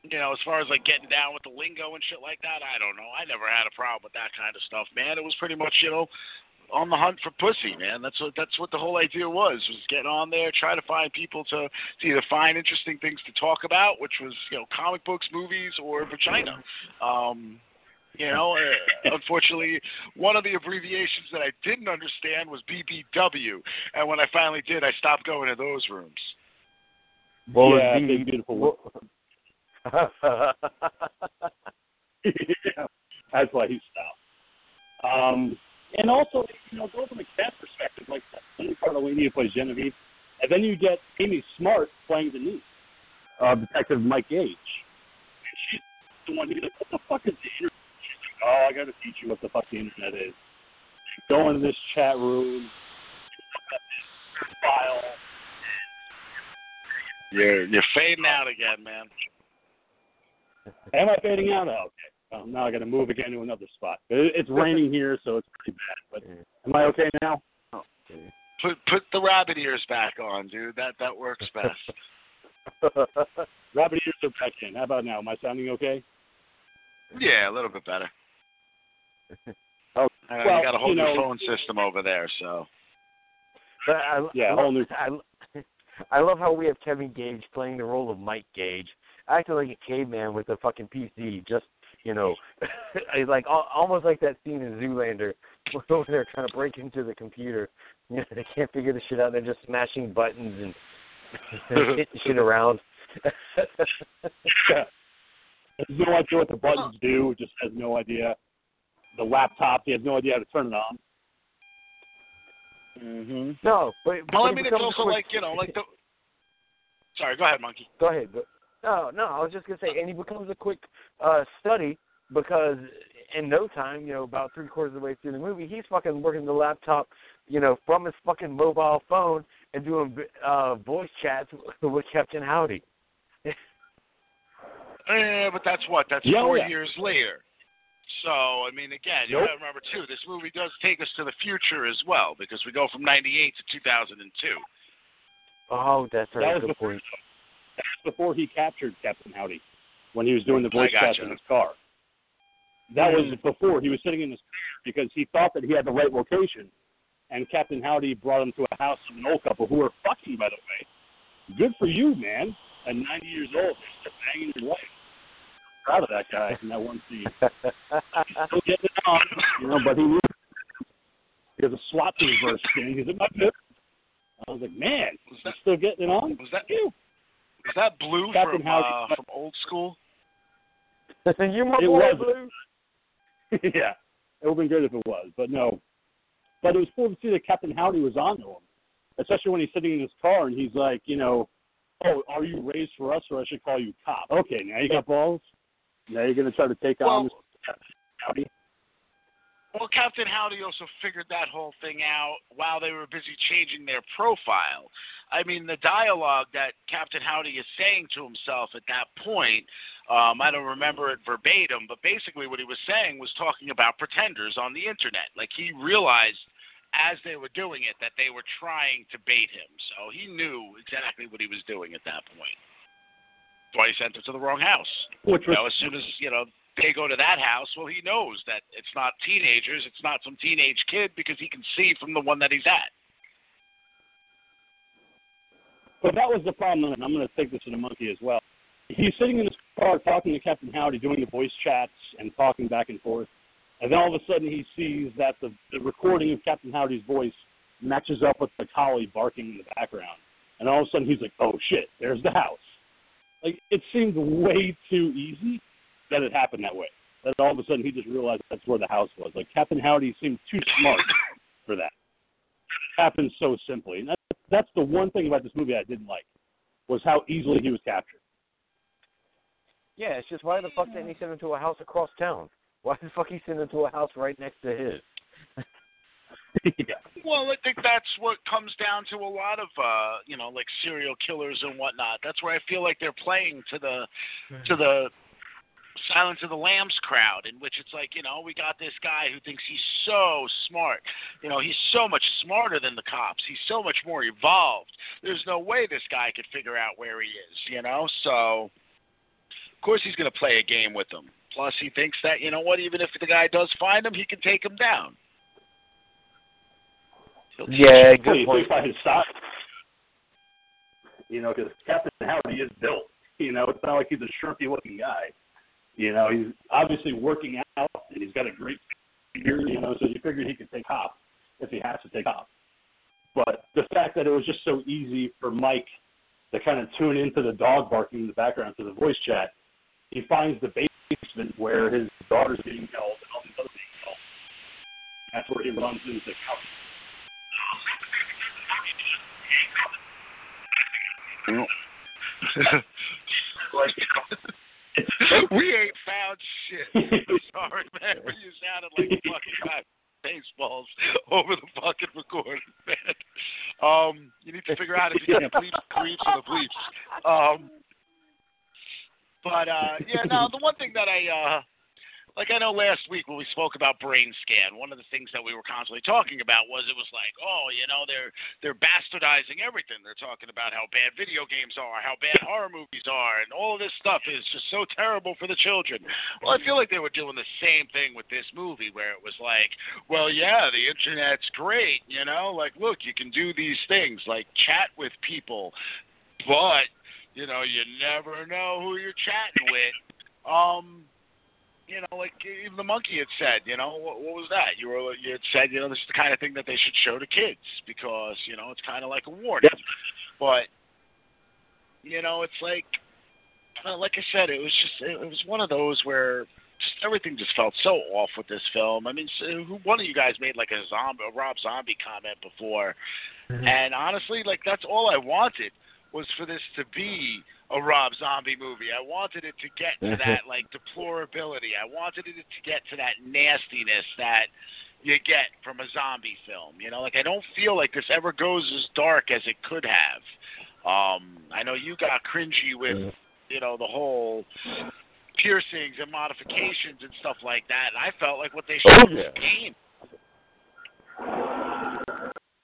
you know, as far as like getting down with the lingo and shit like that, I don't know. I never had a problem with that kind of stuff, man. It was pretty much, you know, on the hunt for pussy, man. That's what that's what the whole idea was. Was get on there, try to find people to, to either find interesting things to talk about, which was you know comic books, movies, or vagina. Um, you know, uh, unfortunately, one of the abbreviations that I didn't understand was BBW, and when I finally did, I stopped going to those rooms. What was yeah, the- big beautiful. yeah, that's why he stopped. Um, and also, you know, go from a cat perspective, like Cindy Cardellini plays Genevieve, and then you get Amy Smart playing Denise, uh, Detective Mike Gage. And she's the one who's like, what the fuck is the internet? She's like, oh, I got to teach you what the fuck the internet is. Go into this chat room, look up this file. You're you're fading out again, man. Am I fading out? Oh, okay. Well, now I got to move again to another spot. It, it's raining here, so it's pretty bad. But am I okay now? Put put the rabbit ears back on, dude. That that works best. Rabbit ears are back in. How about now? Am I sounding okay? yeah, a little bit better. Oh, Uh, well, you got a whole you new know- phone system over there, so. But I, Yeah, I whole love, new- I, I love how we have Kevin Gage playing the role of Mike Gage, acting like a caveman with a fucking PC. Just you know, like al- almost like that scene in Zoolander where they're trying to break into the computer. You know, they can't figure the shit out. They're just smashing buttons and hitting shit around. Yeah. Has no idea what the buttons do. Just has no idea. The laptop, he has no idea how to turn it on. Mm-hmm. no, but, Well, I mean, it's also quick- like you know, like the. Sorry, go ahead, monkey. Go ahead. But, no, no, I was just gonna say, and he becomes a quick uh study because in no time, you know, about three quarters of the way through the movie, he's fucking working the laptop, you know, from his fucking mobile phone and doing uh voice chats with Captain Howdy. Eh, but that's what. That's Yeah, four yeah. years later. So I mean, again, you Nope. got to remember too. This movie does take us to the future as well because we go from '98 to 2002. Oh, that's That right. was Good before- point. Before he captured Captain Howdy, when he was doing the voice gotcha. in his car. That was mm. before he was sitting in his car because he thought that he had the right location, and Captain Howdy brought him to a house of an old couple who were fucking, by the way. Good for you, man. At 90 years old, you're banging your wife. Proud of that guy in that one scene. Still getting it on, you know, but he knew because a SWAT reverse thing. in. He's in my pit. I was like, man, Was he's that still getting it on. was that You. Was that Blue Captain from Howdy. uh, from Old School? you my It boy, was. Blue. yeah, it would have been good if it was, but no. But it was cool to see that Captain Howdy was on to him, especially when he's sitting in his car and he's like, you know, oh, are you raised for us or I should call you cop? Okay, now you got balls. Now you're gonna try to take on this Captain Howdy. Well, Captain Howdy also figured that whole thing out while they were busy changing their profile. I mean, the dialogue that Captain Howdy is saying to himself at that point, um, I don't remember it verbatim, but basically what he was saying was talking about pretenders on the internet. Like he realized as they were doing it that they were trying to bait him. So he knew exactly what he was doing at that point. That's why he sent him to the wrong house. Which You was know, as soon as you know they go to that house, well, he knows that it's not teenagers, it's not some teenage kid because he can see from the one that he's at. But that was the problem, and I'm going to take this to the monkey as well. He's sitting in his car talking to Captain Howdy, doing the voice chats and talking back and forth. And then all of a sudden he sees that the, the recording of Captain Howdy's voice matches up with the collie barking in the background. And all of a sudden he's like, oh shit, there's the house. Like, it seemed way too easy that it happened that way. That all of a sudden he just realized that's where the house was. Like, Captain Howdy seemed too smart for that. It happened so simply. And that's, that's the one thing about this movie I didn't like, was how easily he was captured. Yeah, it's just why the fuck didn't he send him to a house across town? Why the fuck he send him to a house right next to his? yeah. Well, I think that's what comes down to a lot of, uh, you know, like serial killers and whatnot. That's where I feel like they're playing to the to the Silence of the Lambs crowd, in which it's like, you know, we got this guy who thinks he's so smart. You know, he's so much smarter than the cops. He's so much more evolved. There's no way this guy could figure out where he is, you know? So, of course, he's going to play a game with them. Plus, he thinks that, you know what, even if the guy does find him, he can take him down. He'll Yeah, good point. think by his size. You know, because Captain Howdy is built. You know, it's not like he's a shrimpy looking guy. You know, he's obviously working out and he's got a great figure, you know, so you figured he could take off if he has to take off. But the fact that it was just so easy for Mike to kind of tune into the dog barking in the background to the voice chat, he finds the basement where his daughter's being held and all these other being held. That's where he runs into the couch. we ain't found shit. I'm sorry, man, but you sounded like a fucking guy baseballs over the fucking recording, man. Um, you need to figure out if you can bleep the creeps or the bleeps. Um, but uh, yeah, now the one thing that I uh, like I know last week when we spoke about brain scan, one of the things that we were constantly talking about was it was like, oh, you know, they're they're bastardizing everything. They're talking about how bad video games are, how bad horror movies are, and all this stuff is just so terrible for the children. Well, I feel like they were doing the same thing with this movie where it was like, well, yeah, the internet's great, you know, like look, you can do these things like chat with people, but you know, you never know who you're chatting with. Um, you know, like even the monkey had said, you know, what, what was that? You were you had said, you know, this is the kind of thing that they should show to kids because you know it's kind of like a warning. But you know, it's like, uh, like I said, it was just it, it was one of those where just everything just felt so off with this film. I mean, so, who, one of you guys made like a zombie, a Rob Zombie comment before, Mm-hmm. and honestly, like that's all I wanted was for this to be a Rob Zombie movie. I wanted it to get to that like deplorability. I wanted it to get to that nastiness that you get from a zombie film. You know, like I don't feel like this ever goes as dark as it could have. Um, I know you got cringy with you know the whole piercings and modifications and stuff like that. And I felt like what they Oh, showed was yeah. game.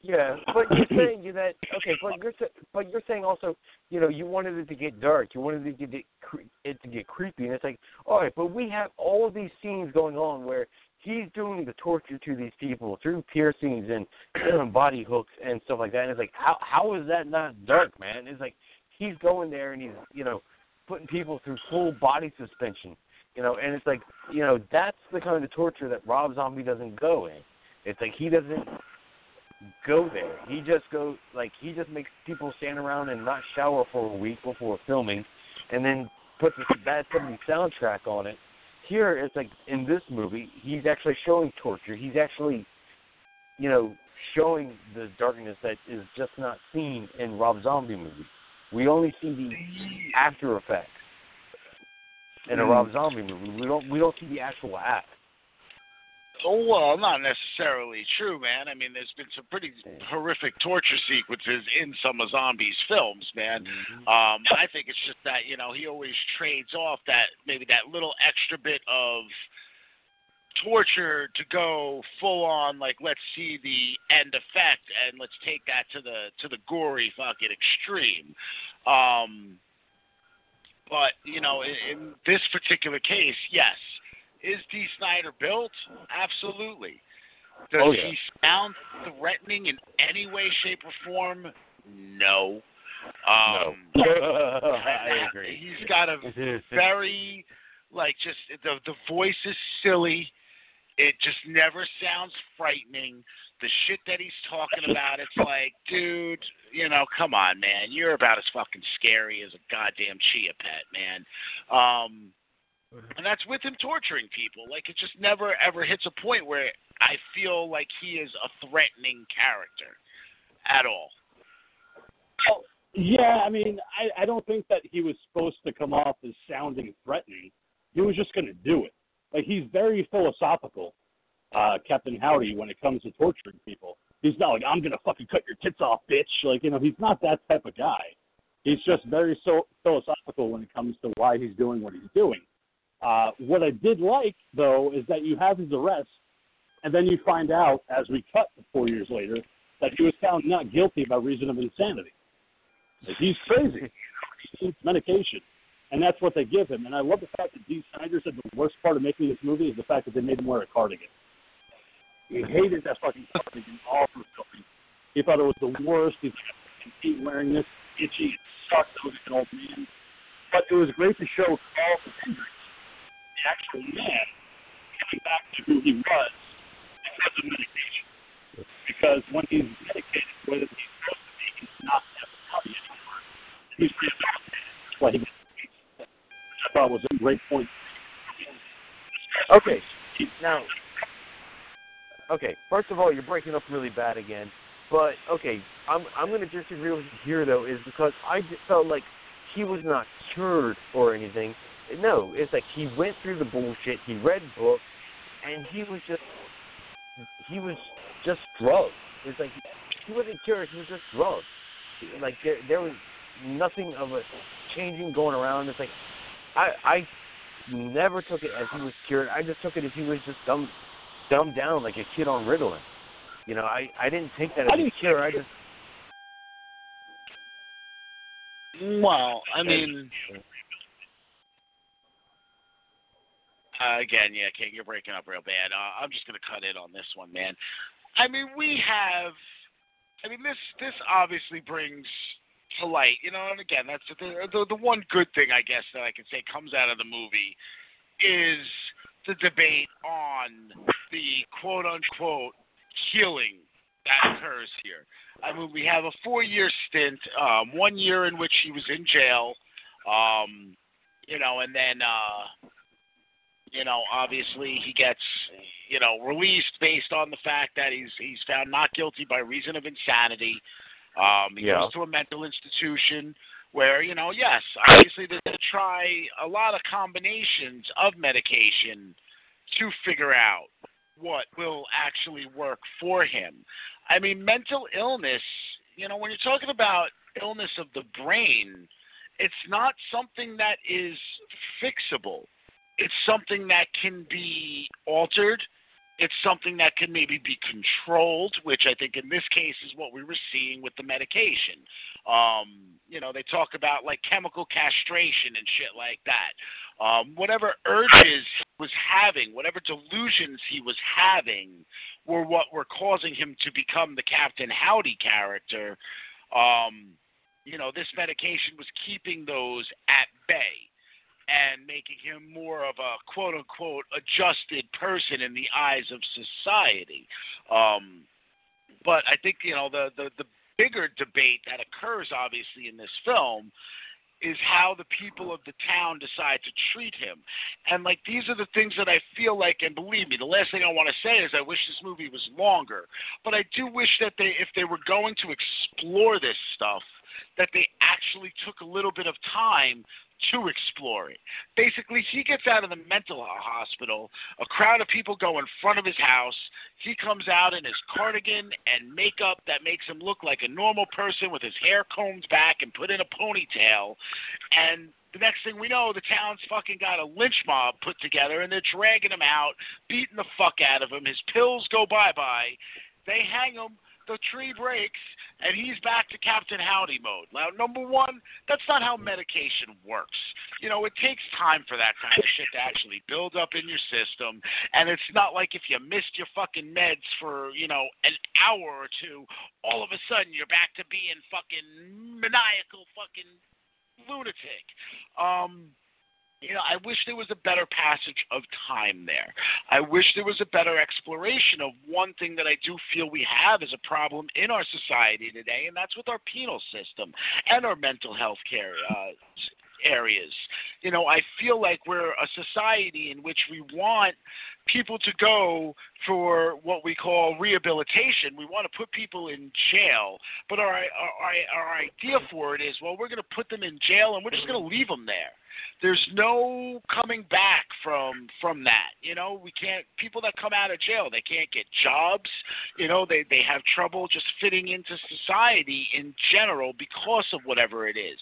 Yeah, but you're saying that okay, but you're but you're saying also, you know, you wanted it to get dark, you wanted it to get cre- it to get creepy, and it's like, all right, but we have all of these scenes going on where he's doing the torture to these people through piercings and body hooks and stuff like that, and it's like, how how is that not dark, man? It's like he's going there and he's you know putting people through full body suspension, you know, and it's like you know that's the kind of torture that Rob Zombie doesn't go in. It's like he doesn't go there. He just goes like he just makes people stand around and not shower for a week before filming, and then puts a bad seventy soundtrack on it. Here it's like in this movie, he's actually showing torture. He's actually, you know, showing the darkness that is just not seen in Rob Zombie movies. We only see the after effects in a hmm. Rob Zombie movie. We don't we don't see the actual act. Oh, well, not necessarily true, man. I mean, there's been some pretty horrific torture sequences in some of Zombies films, man. Um, I think it's just that you know he always trades off that maybe that little extra bit of torture to go full on like let's see the end effect and let's take that to the to the gory fucking extreme. Um, but you know, in, in this particular case, yes, is Dee Snider built? Absolutely. Does Oh, yeah. he sound threatening in any way, shape, or form? No. Um, I agree. He's got a very like just the the voice is silly. It just never sounds frightening. The shit that he's talking about, it's like, dude, you know, come on, man. You're about as fucking scary as a goddamn chia pet, man. Um, and that's with him torturing people. Like it just never ever hits a point where I feel like he is a threatening character at all. Yeah, I mean, I, I don't think that he was supposed to come off as sounding threatening. He was just going to do it. Like he's very philosophical, uh, Captain Howdy, when it comes to torturing people. He's not like I'm going to fucking cut your tits off, bitch. Like you know, he's not that type of guy. He's just very so philosophical when it comes to why he's doing what he's doing. Uh, what I did like though is that you have his arrest, and then you find out as we cut four years later that he was found not guilty by reason of insanity. Like, he's crazy. He needs medication. And that's what they give him. And I love the fact that Dee Snider said the worst part of making this movie is the fact that they made him wear a cardigan. He hated that fucking cardigan all through filming. He thought it was the worst. He's like, I hate wearing this. Itchy. It sucks. I was an old man. But it was great to show Carl Hendricks, the actual man, coming back to who he was because of medication. Because when he's medicated that he's supposed to be, he's not necessarily anymore. He's rehabilitated. That's why he which I thought was a great point. Okay, now, okay. First of all, you're breaking up really bad again. But okay, I'm I'm going to disagree with you here though, is because I just felt like he was not cured or anything. No, it's like he went through the bullshit. He read books, and he was just he was just drugged. It's like he wasn't cured. He was just drugged. Like there there was nothing of a changing going around. It's like I I never took it as he was cured. I just took it as he was just dumbed, dumbed down like a kid on Ritalin. You know, I I didn't take that as I a cure. I just Well, I mean, uh, again, yeah, King, you're breaking up real bad. Uh, I'm just gonna cut in on this one, man. I mean, we have. I mean, this this obviously brings to light, you know, and again, that's the the, the one good thing I guess that I can say comes out of the movie is the debate on the quote unquote healing that occurs here. I mean, we have a four-year stint, um, one year in which he was in jail, um, you know, and then, uh, you know, obviously he gets, you know, released based on the fact that he's he's found not guilty by reason of insanity. Um, he Yeah. goes to a mental institution where, you know, yes, obviously they're going to try a lot of combinations of medication to figure out what will actually work for him. I mean, mental illness, you know, when you're talking about illness of the brain, it's not something that is fixable. It's something that can be altered. It's something that can maybe be controlled, which I think in this case is what we were seeing with the medication. Um, you know, they talk about like chemical castration and shit like that. Um, whatever urges he was having, whatever delusions he was having, were what were causing him to become the Captain Howdy character. Um, you know, this medication was keeping those at bay and making him more of a quote unquote adjusted person in the eyes of society. Um, but I think you know the, the the bigger debate that occurs obviously in this film is how the people of the town decide to treat him. And like these are the things that I feel like and believe me, the last thing I want to say is I wish this movie was longer. But I do wish that they if they were going to explore this stuff that they actually took a little bit of time to explore it. Basically, he gets out of the mental hospital. A crowd of people go in front of his house. He comes out in his cardigan and makeup that makes him look like a normal person with his hair combed back and put in a ponytail. And the next thing we know, the town's fucking got a lynch mob put together and they're dragging him out, beating the fuck out of him. His pills go bye bye. They hang him the tree breaks and he's back to Captain Howdy mode. Now, number one, that's not how medication works. You know, it takes time for that kind of shit to actually build up in your system, and it's not like if you missed your fucking meds for, you know, an hour or two, all of a sudden you're back to being fucking maniacal fucking lunatic. Um, you know, I wish there was a better passage of time there. I wish there was a better exploration of one thing that I do feel we have as a problem in our society today, and that's with our penal system and our mental health care uh, areas. You know, I feel like we're a society in which we want people to go for what we call rehabilitation. We want to put people in jail, but our our, our idea for it is, well, we're going to put them in jail and we're just going to leave them there there's no coming back from from that you know? We can't people that come out of jail they can't get jobs you know? They they have trouble just fitting into society in general because of whatever it is.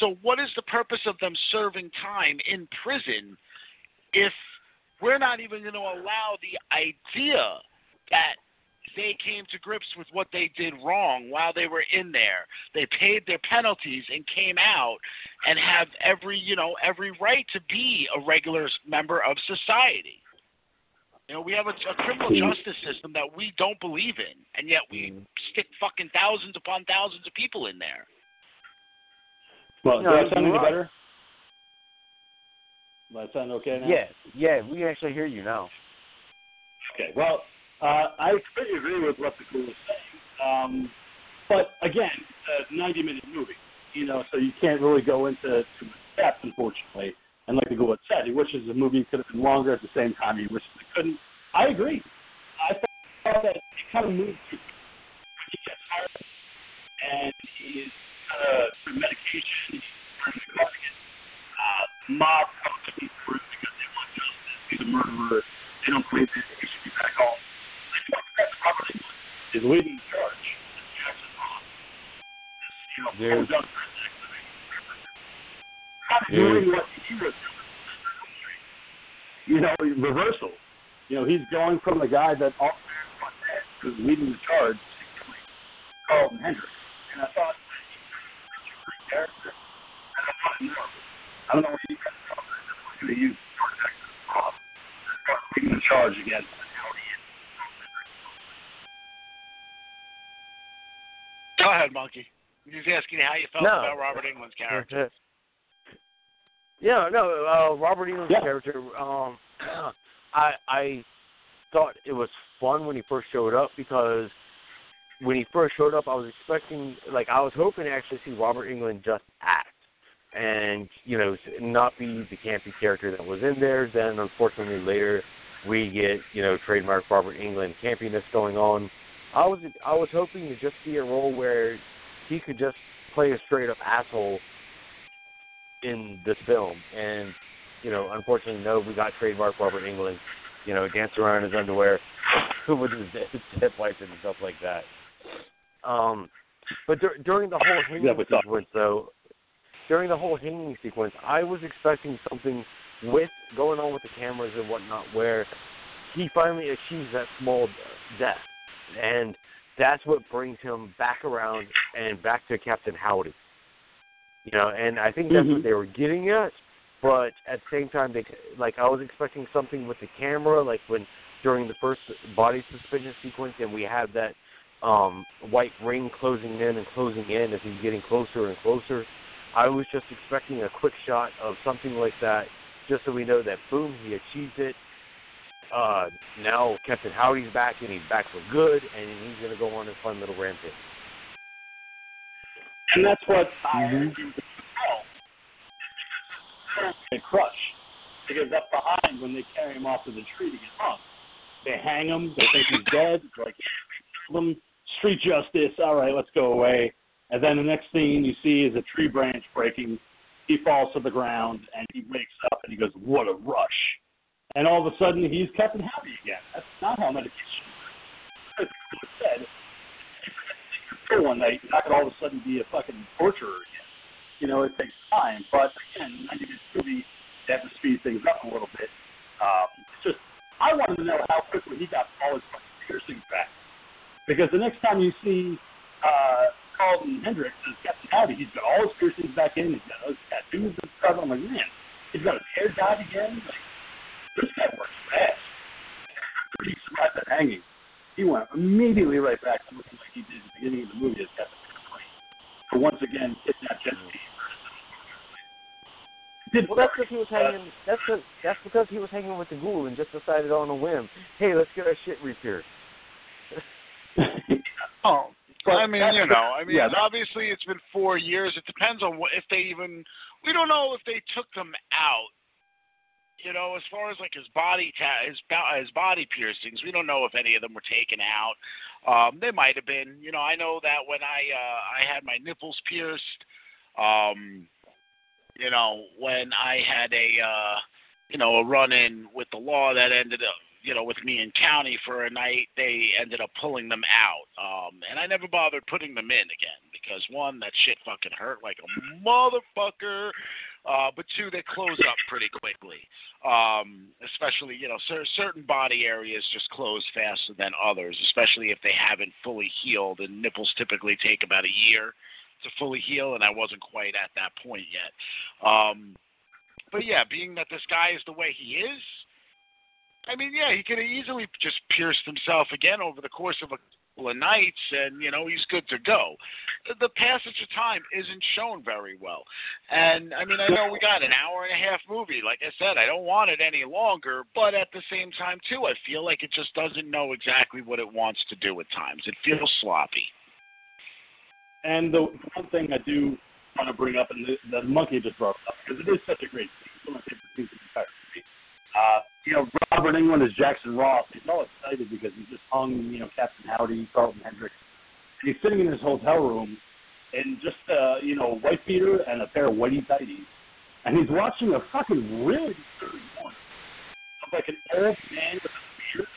So what is the purpose of them serving time in prison if we're not even going to allow the idea that they came to grips with what they did wrong while they were in there. They paid their penalties and came out and have every, you know, every right to be a regular member of society. You know, we have a, a criminal hmm. justice system that we don't believe in, and yet we hmm. stick fucking thousands upon thousands of people in there. Well, No, does that sound any better? Does that sound okay now? yeah, yeah, we actually hear you now. Okay. Well, uh, I completely agree with what the crew was saying. Um, but again, it's a 90 minute movie, you know, so you can't really go into to depth, unfortunately. And like the Ghoul said, he wishes the movie could have been longer. At the same time, he wishes it couldn't. I agree. I thought that it kind of moved too he gets tired and he's kind of through medication, he's wearing the cardigan. Uh, mob comes to be because they want justice. He's a murderer. They don't believe that he should be back home. Like what Chris Roberts is leading the charge. This Jackson you know, There's- full justice activity. Kind of doing what he was doing. you know, reversal. You know, he's going from the guy that all who's leading the charge, Carlton Hendricks. And I thought, character. I don't know what you guys thought. I'm going to use leading the charge again. Go ahead, Monkey. He's asking how you felt No. about Robert Englund's character. Yeah, no, uh, Robert Englund's Yeah. character. Um, I I thought it was fun when he first showed up because when he first showed up, I was expecting, like, I was hoping to actually see Robert Englund just act and you know not be the campy character that was in there. Then unfortunately later we get you know trademark Robert Englund campiness going on. I was I was hoping to just see a role where he could just play a straight up asshole in this film, and you know unfortunately no, we got trademark Robert Englund, you know dance around in his underwear with his dead wife and stuff like that. Um, but dur- during the whole hanging Yeah, sequence, though, during the whole hanging sequence, I was expecting something with going on with the cameras and whatnot, where he finally achieves that small death, and that's what brings him back around and back to Captain Howdy. You know, and I think that's Mhm. what they were getting at. But at the same time, they like I was expecting something with the camera, like when during the first body suspension sequence, and we have that um white ring closing in and closing in as he's getting closer and closer. I was just expecting a quick shot of something like that, just so we know that boom, he achieved it. Uh, now Captain Howdy's back and he's back for good, and he's gonna go on his fun little rampage. And that's what I argue with the They crush. Because up behind, when they carry him off to the tree to get hung, they hang him. They think he's dead. It's like, them street justice. All right, let's go away. And then the next thing you see is a tree branch breaking. He falls to the ground and he wakes up and he goes, "What a rush!" And all of a sudden, he's Captain Happy again. That's not how medication works. Said, for one night, you're not going to all of a sudden be a fucking torturer again. You know, it takes time. But again, 90 minutes movie, they have to speed things up a little bit. Um, it's just, I wanted to know how quickly he got all his fucking piercings back. Because the next time you see uh, Carlton Hendricks as Captain Howdy, he's got all his piercings back in, he's got his tattoos and stuff. I'm like, man, he's got his hair dyed again. Like, this guy works fast. Pretty surprised at hanging. He went immediately right back to looking like he did at the beginning of the movie as Captain Howdy. So once again, kidnap Jesse. Did Well, that's because he was hanging. That's the, that's because he was hanging with the ghoul and just decided on a whim. Hey, let's get our shit repaired. Oh, But I mean, you know, I mean, yeah, obviously it's been four years. It depends on what if they even. We don't know if they took them out. You know, as far as like his body ta- his his body piercings, we don't know if any of them were taken out. Um, they might have been. You know, I know that when I uh, I had my nipples pierced. Um, you know, when I had a uh, you know a run in with the law that ended up you know, with me in county for a night, they ended up pulling them out. Um, and I never bothered putting them in again because one, that shit fucking hurt like a motherfucker. Uh, but two, they close up pretty quickly. Um, especially, you know, cer- certain body areas just close faster than others, especially if they haven't fully healed. And nipples typically take about a year to fully heal, and I wasn't quite at that point yet. Um, but yeah, being that this guy is the way he is, I mean, yeah, he could have easily just pierced himself again over the course of a couple of nights, and you know he's good to go. The, passage of time isn't shown very well, and I mean, I know we got an hour and a half movie. Like I said, I don't want it any longer, but at the same time, too, I feel like it just doesn't know exactly what it wants to do at times. It feels sloppy. And the one thing I do want to bring up, and the, the monkey just brought up, because it is such a great scene. One of my favorite scenes in the entire. Uh, you know, Robert Englund is Jackson Roth. He's all excited because he just hung, you know, Captain Howdy, Carlton Hendricks. And he's sitting in his hotel room in just, uh, you know, a white beater and a pair of whitey tighties. And he's watching a fucking really dirty one of like an old man with a beard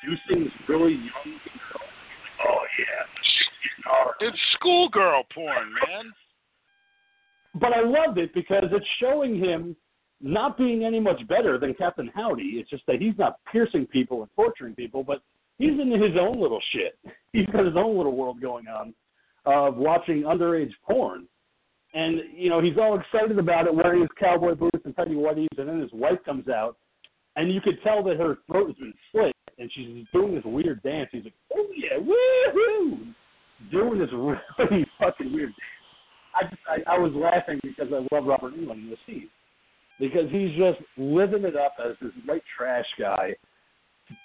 seducing this really young girl. Like, oh, yeah, shit's getting hard. It's schoolgirl porn, man. but I loved it because it's showing him not being any much better than Captain Howdy. It's just that he's not piercing people and torturing people, but he's into his own little shit. He's got his own little world going on of watching underage porn. And, you know, he's all excited about it, wearing his cowboy boots and tidy whities, and then his wife comes out, and you could tell that her throat has been slit, and she's doing this weird dance. He's like, oh, yeah, woohoo! Doing this really fucking weird dance. I just, I, I was laughing because I love Robert Englund in the scene because he's just living it up as this white trash guy.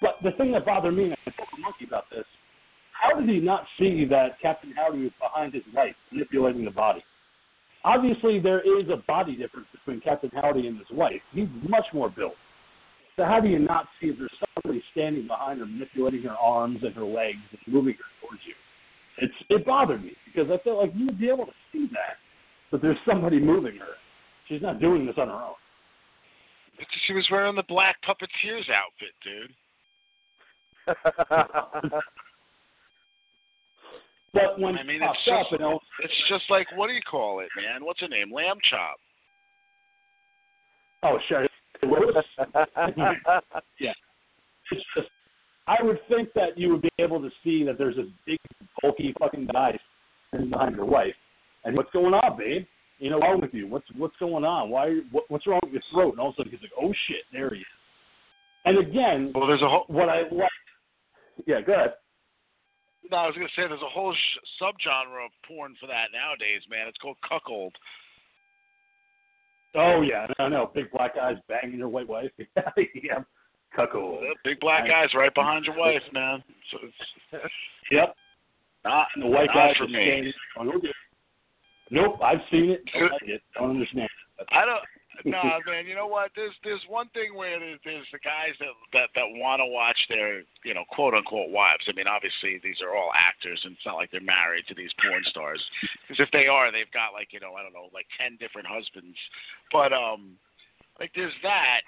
But the thing that bothered me, and I told monkey about this, how did he not see that Captain Howdy was behind his wife manipulating the body? Obviously, there is a body difference between Captain Howdy and his wife. He's much more built. So how do you not see if there's somebody standing behind her, manipulating her arms and her legs and moving her towards you? It's it bothered me because I felt like you would be able to see that, but there's somebody moving her. She's not doing this on her own. She was wearing the black puppeteer's outfit, dude. But when I mean, it's just up, you know, it's just like what do you call it, man? What's her name? Lamb chop. oh, Lewis. yeah, just. I would think that you would be able to see that there's a big, bulky fucking guy behind your wife, and what's going on, babe? You know, what's wrong with you? What's what's going on? Why? What, what's wrong with your throat? And all of a sudden he's like, oh shit, there he is. And again, Well, there's a whole. what I like. Yeah, go ahead. No, I was gonna say there's a whole sh- subgenre of porn for that nowadays, man. It's called cuckold. Oh yeah, no, no, big black guys banging your white wife. yeah, cuckold. The big black guys right behind your wife, man. So it's Yep. not the white not guys for me. standing. going, "Okay." Nope, I've seen it. Don't like it. Don't understand. it. I don't. No, man. You know what? There's there's one thing where there's, there's the guys that that that want to watch their you know quote unquote wives. I mean, obviously these are all actors, and it's not like they're married to these porn stars. Because if they are, they've got like you know I don't know like ten different husbands. But um, like there's that,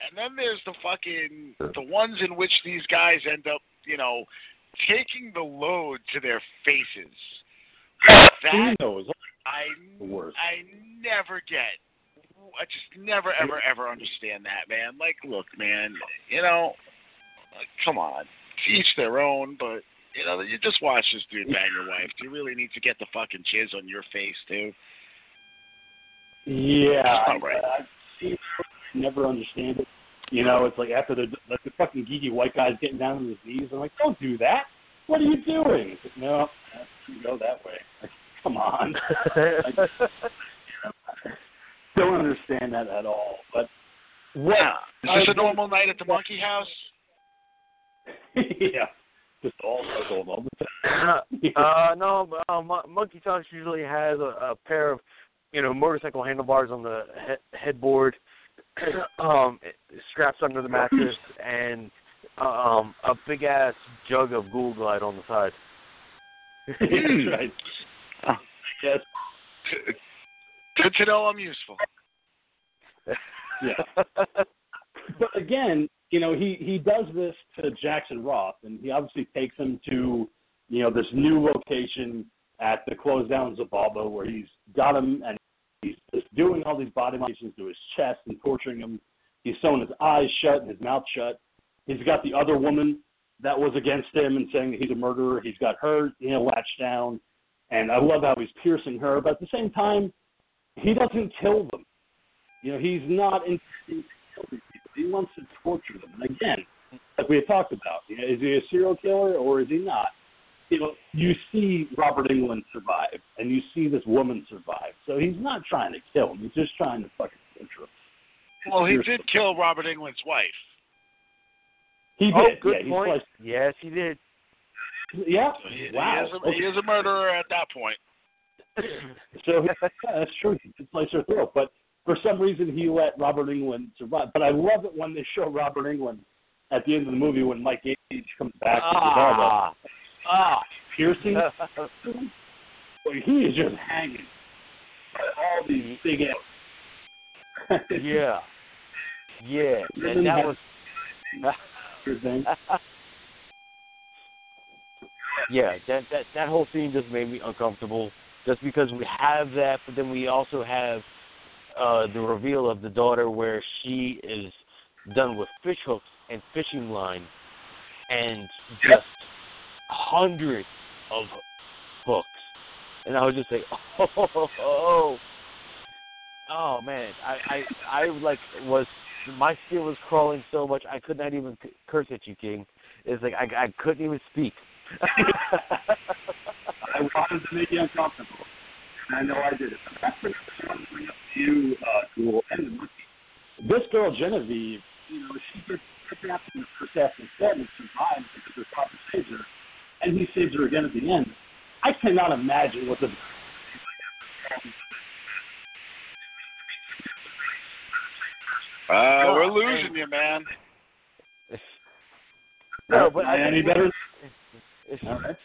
and then there's the fucking the ones in which these guys end up you know taking the load to their faces. That those. I. I never get. I just never ever ever understand that, man. Like, look, man, you know, like, come on, each their own. But you know, you just watch this dude bang your wife. Do you really need to get the fucking jizz on your face too? Yeah, I, right. I've Never understand it. You know, it's like after the like the fucking geeky white guy's getting down on his knees. I'm like, don't do that. What are you doing? No, you go that way. Like, come on. don't understand that at all. But what? Is this a normal night at the Monkey House? yeah, just all circled all the time. uh, no, uh, Monkey Talks usually has a, a pair of, you know, motorcycle handlebars on the he- headboard, um, straps under the mattress, and um, a big ass jug of Google Glide on the side. That's right. Yes. Good to know I'm useful. Yeah. but again, you know, he he does this to Jackson Roth, and he obviously takes him to, you know, this new location at the closed down Zabalba, where he's got him and he's just doing all these body modifications to his chest and torturing him. He's sewing his eyes shut and his mouth shut. He's got the other woman that was against him and saying that he's a murderer. He's got her, you know, latched down, and I love how he's piercing her. But at the same time, he doesn't kill them. You know, he's not intending to kill these people. He wants to torture them. And again, like we had talked about, you know, is he a serial killer or is he not? You know, you see Robert Englund survive, and you see this woman survive. So he's not trying to kill him. He's just trying to fucking torture him. Well, he did kill Robert Englund's wife. He oh, did. Oh, good yeah, point. sliced- Yes, he did. Yeah. So he, wow. he, is a, he is a murderer at that point. So yeah, that's true. He did slice her throat, but for some reason he let Robert Englund survive. But I love it when they show Robert Englund at the end of the movie when Mike Gage comes back to Zabalba, ah, ah. piercing. Boy, he is just hanging. All these big ass. yeah, yeah. And that was. yeah, that that that whole scene just made me uncomfortable. Just because we have that, but then we also have uh, the reveal of the daughter where she is done with fish hooks and fishing line and just hundreds of hooks. And I was just like, oh, oh, oh, oh man, I, I, I like was my skin was crawling so much I could not even curse at you, King. It's like I, I couldn't even speak. I wanted to make you uncomfortable. And I know I did it. But that's what I wanted to bring up to you, uh, Ghoul, and the monkey. This girl, Genevieve, you know, she gets kidnapped in the first half instead and survives because her father saves her. And he saves her again at the end. I cannot imagine what the Uh, we're losing you, man. no, but I any better. It's, All right.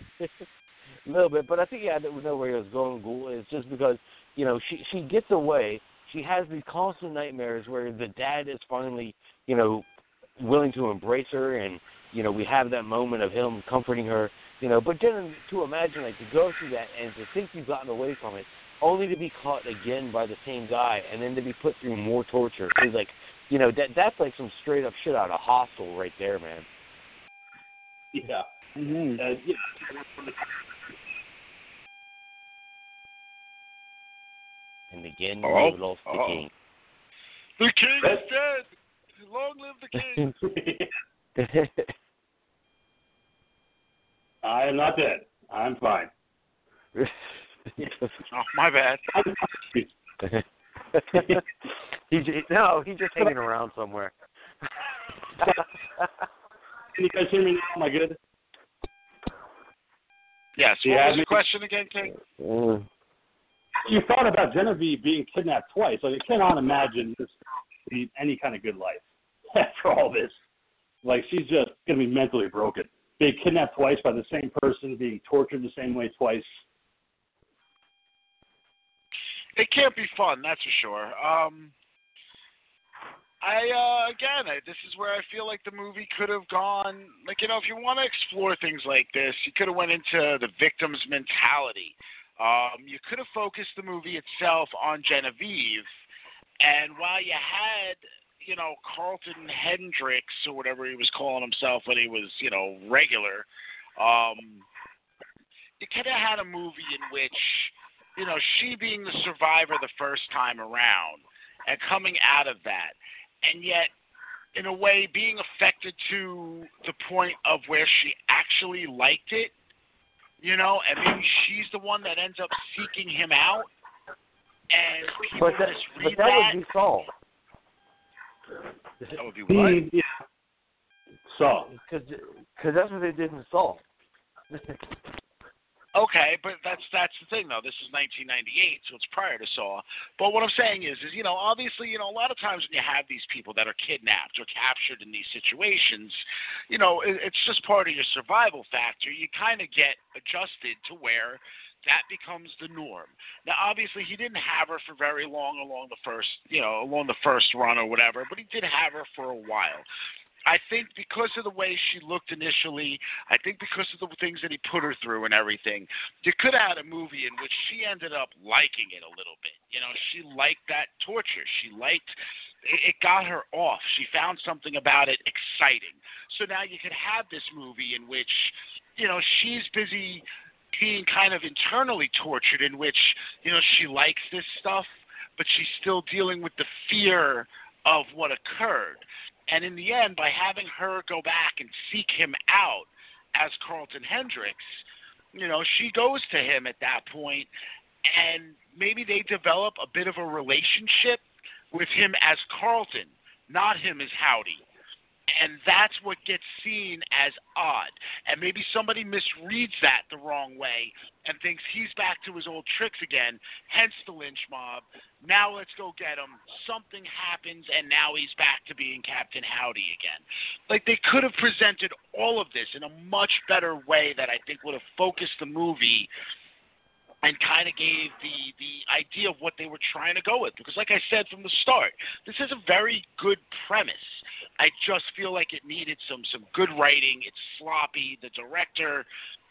a little bit, but I think yeah, I know where he was going. Ghoul is just because you know she she gets away. She has these constant nightmares where the dad is finally you know willing to embrace her, and you know we have that moment of him comforting her. You know, but then to imagine like to go through that and to think you've gotten away from it, only to be caught again by the same guy, and then to be put through more torture is like you know that that's like some straight up shit out of Hostel right there, man. Yeah. Mm-hmm. Uh, yeah. And again, Oh, we lost the oh. king. The king is dead. Long live the king. I am not dead. I'm fine. oh, my bad. he j- no, he's just hanging around somewhere. Can you guys hear me now? Am I good? Yes. Yeah, what I was the question again, King? Mm. You thought about Genevieve being kidnapped twice. Like, I cannot imagine this any kind of good life after all this. Like, she's just going to be mentally broken. Being kidnapped twice by the same person, being tortured the same way twice. It can't be fun, that's for sure. Um, I uh, again, I, this is where I feel like the movie could have gone. Like you know, if you want to explore things like this, you could have went into the victim's mentality. Um, you could have focused the movie itself on Genevieve, and while you had, you know, Carlton Hendricks or whatever he was calling himself when he was, you know, regular, um, you could have had a movie in which, you know, she being the survivor the first time around and coming out of that, and yet, in a way, being affected to the point of where she actually liked it you know, and maybe she's the one that ends up seeking him out, and people But that, misread but that would be Saw. That would be what? He- yeah. So, Because that's what they did in Saw. Okay, but that's that's the thing though. This is 1998, so it's prior to Saw. But what I'm saying is, is you know, obviously, you know, a lot of times when you have these people that are kidnapped or captured in these situations, you know, it, it's just part of your survival factor. You kind of get adjusted to where that becomes the norm. Now, obviously, he didn't have her for very long along the first, you know, along the first run or whatever, but he did have her for a while. I think because of the way she looked initially, I think because of the things that he put her through and everything, you could have had a movie in which she ended up liking it a little bit. You know, she liked that torture. She liked it, it got her off. She found something about it exciting. So now you could have this movie in which, you know, she's busy being kind of internally tortured in which, you know, she likes this stuff, but she's still dealing with the fear of what occurred. And in the end, by having her go back and seek him out as Carlton Hendricks, you know, she goes to him at that point, and maybe they develop a bit of a relationship with him as Carlton, not him as Howdy. And that's what gets seen as odd. And maybe somebody misreads that the wrong way and thinks he's back to his old tricks again, hence the lynch mob. Now let's go get him. Something happens, and now he's back to being Captain Howdy again. Like they could have presented all of this in a much better way that I think would have focused the movie and kind of gave the the idea of what they were trying to go with. Because, like I said from the start, this is a very good premise. I just feel like it needed some some good writing. It's sloppy. The director,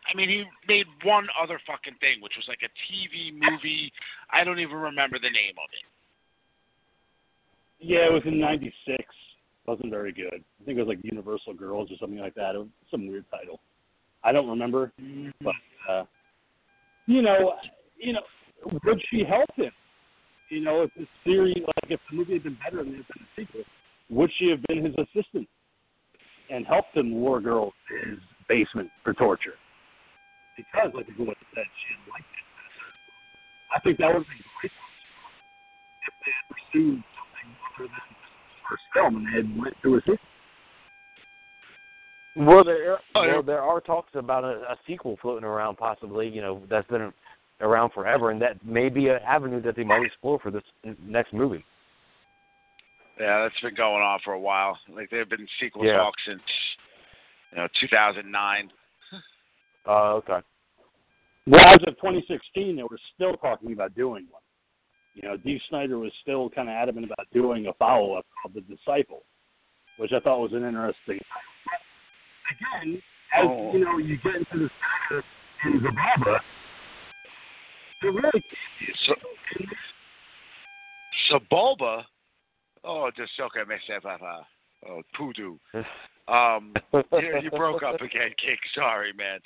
I mean, he made one other fucking thing, which was like a TV movie. I don't even remember the name of it. Yeah, it was in '96. Wasn't very good. I think it was like Universal Girls or something like that. It was some weird title. I don't remember, but uh, you know, you know, would she help him? You know, if the series, like if the movie had been better and there had been a sequel, would she have been his assistant and helped him lure girls to his basement for torture? Because, like everyone said, she had liked it. I think that would have been great if they had pursued something other than the first film and they had went through a sequel. Well, there are, Oh, yeah. well, there are talks about a, a sequel floating around, possibly. You know, that's been around forever, and that may be an avenue that they might explore for this next movie. Yeah, that's been going on for a while. Like there have been sequel Yeah. talks since you know 2009. Uh, okay. Well, as of 2016, they were still talking about doing one. You know, Dee Snider was still kind of adamant about doing a follow-up of The Disciple, which I thought was an interesting. Again, as Oh. you know, you get into the saga in Zababa, there really So, so Bulba, oh, just okay, me say papa, oh, poodoo. Um, you, you broke up again, King. Sorry, man.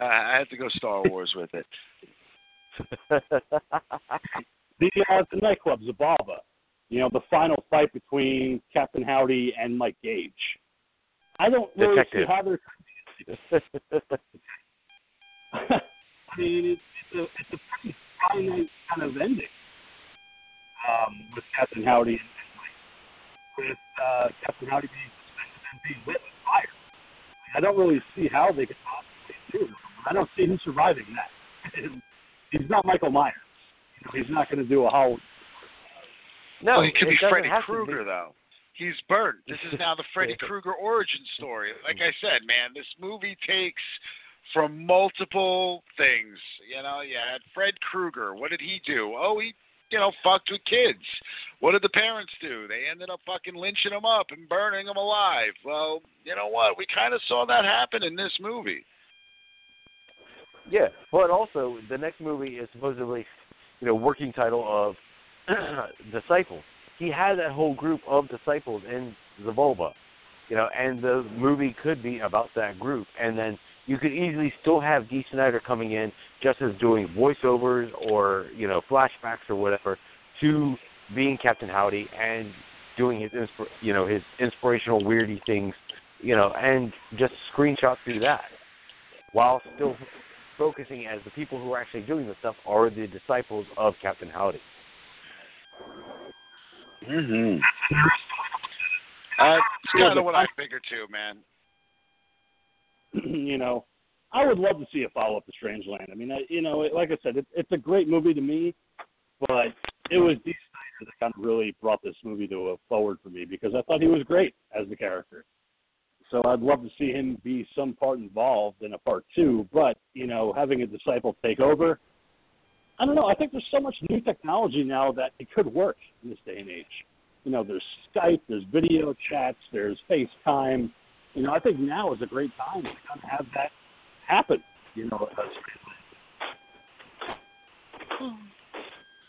Uh, I had to go Star Wars with it. the uh, the nightclub Zababa. You know, the final fight between Captain Howdy and Mike Gage. I don't really Detective. see how they're I mean, it's, it's a it's a pretty finite kind of ending um, with Captain Howdy and, and Mike, with uh, Captain Howdy being suspended and being lit with fire. I don't really see how they could possibly do it. I don't see him surviving that. he's not Michael Myers. You know, he's not going to do a Howard. no, well, he could be Freddy have to be. Krueger, though. He's burnt. This is now the Freddy Krueger origin story. Like I said, man, this movie takes from multiple things. You know, you had Fred Krueger. What did he do? Oh, he, you know, fucked with kids. What did the parents do? They ended up fucking lynching them up and burning them alive. Well, you know what? We kind of saw that happen in this movie. Yeah, but also the next movie is supposedly, you know, working title of Disciples. He had that whole group of disciples in the you know, and the movie could be about that group. And then you could easily still have Dee Snider coming in just as doing voiceovers or you know flashbacks or whatever to being Captain Howdy and doing his inspir- you know his inspirational weirdy things, you know, and just screenshot through that while still focusing as the people who are actually doing the stuff are the disciples of Captain Howdy. Mm-hmm. That's kind of what I figured too, man. you know, I would love to see a follow up to Strangeland. I mean, I, you know, it, like I said, it, it's a great movie to me, but it was Dee Snider that kind of really brought this movie to a forward for me because I thought he was great as the character. So I'd love to see him be some part involved in a part two, but you know, having a disciple take over, I don't know. I think there's so much new technology now that it could work in this day and age. You know, there's Skype, there's video chats, there's FaceTime. You know, I think now is a great time to kind of have that happen. You know,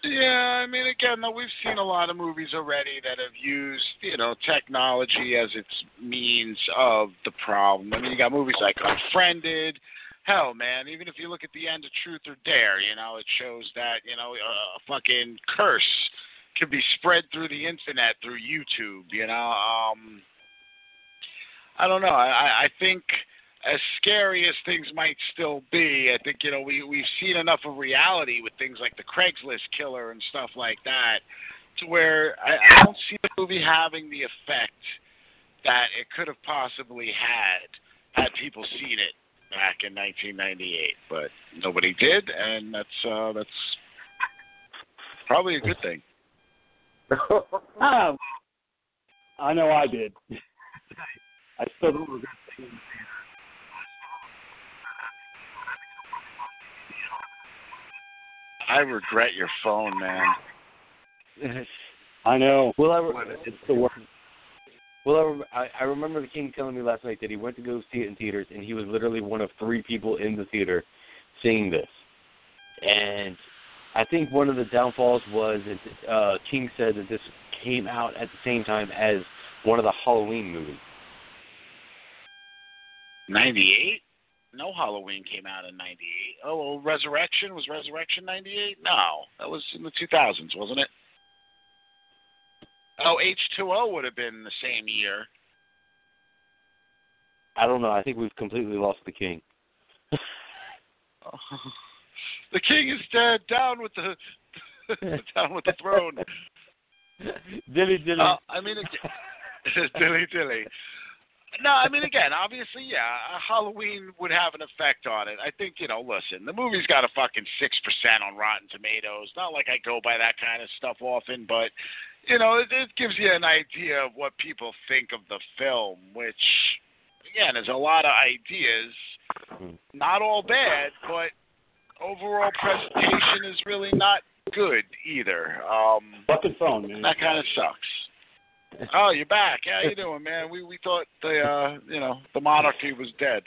Yeah, I mean, again, though, we've seen a lot of movies already that have used, you know, technology as its means of the problem. I mean, you got movies like Unfriended. Hell, man, even if you look at the end of Truth or Dare, you know, it shows that, you know, a fucking curse can be spread through the internet, through YouTube, you know. Um, I don't know. I, I think as scary as things might still be, I think you know we we've seen enough of reality with things like the Craigslist killer and stuff like that, to where I, I don't see the movie having the effect that it could have possibly had had people seen it back in 1998. But nobody did, and that's uh, that's probably a good thing. ah, I know I did. I still don't regret seeing it. I regret your phone, man. I know. well, I, re- It's the worst. well, I, rem- I, I remember the King telling me last night that he went to go see it in theaters, and he was literally one of three people in the theater seeing this. And I think one of the downfalls was that uh, King said that this came out at the same time as one of the Halloween movies? 98? No Halloween came out in 98. Oh, well, Resurrection? Was Resurrection 98? No. That was in the 2000s, wasn't it? Oh, H2O would have been the same year. I don't know. I think we've completely lost the king. the king is dead. Down with the down with the throne. dilly dilly. Uh, I mean, again, dilly dilly. No, I mean, again, obviously, yeah, Halloween would have an effect on it. I think, you know, listen, the movie's got a fucking six percent on Rotten Tomatoes. Not like I go by that kind of stuff often, but you know, it, it gives you an idea of what people think of the film, which again is a lot of ideas. Hmm. Not all bad, but overall presentation is really not good either. Um, Fucking phone, man. that kind of sucks. Oh, you're back. How you doing, man? We we thought the uh, you know the monarchy was dead.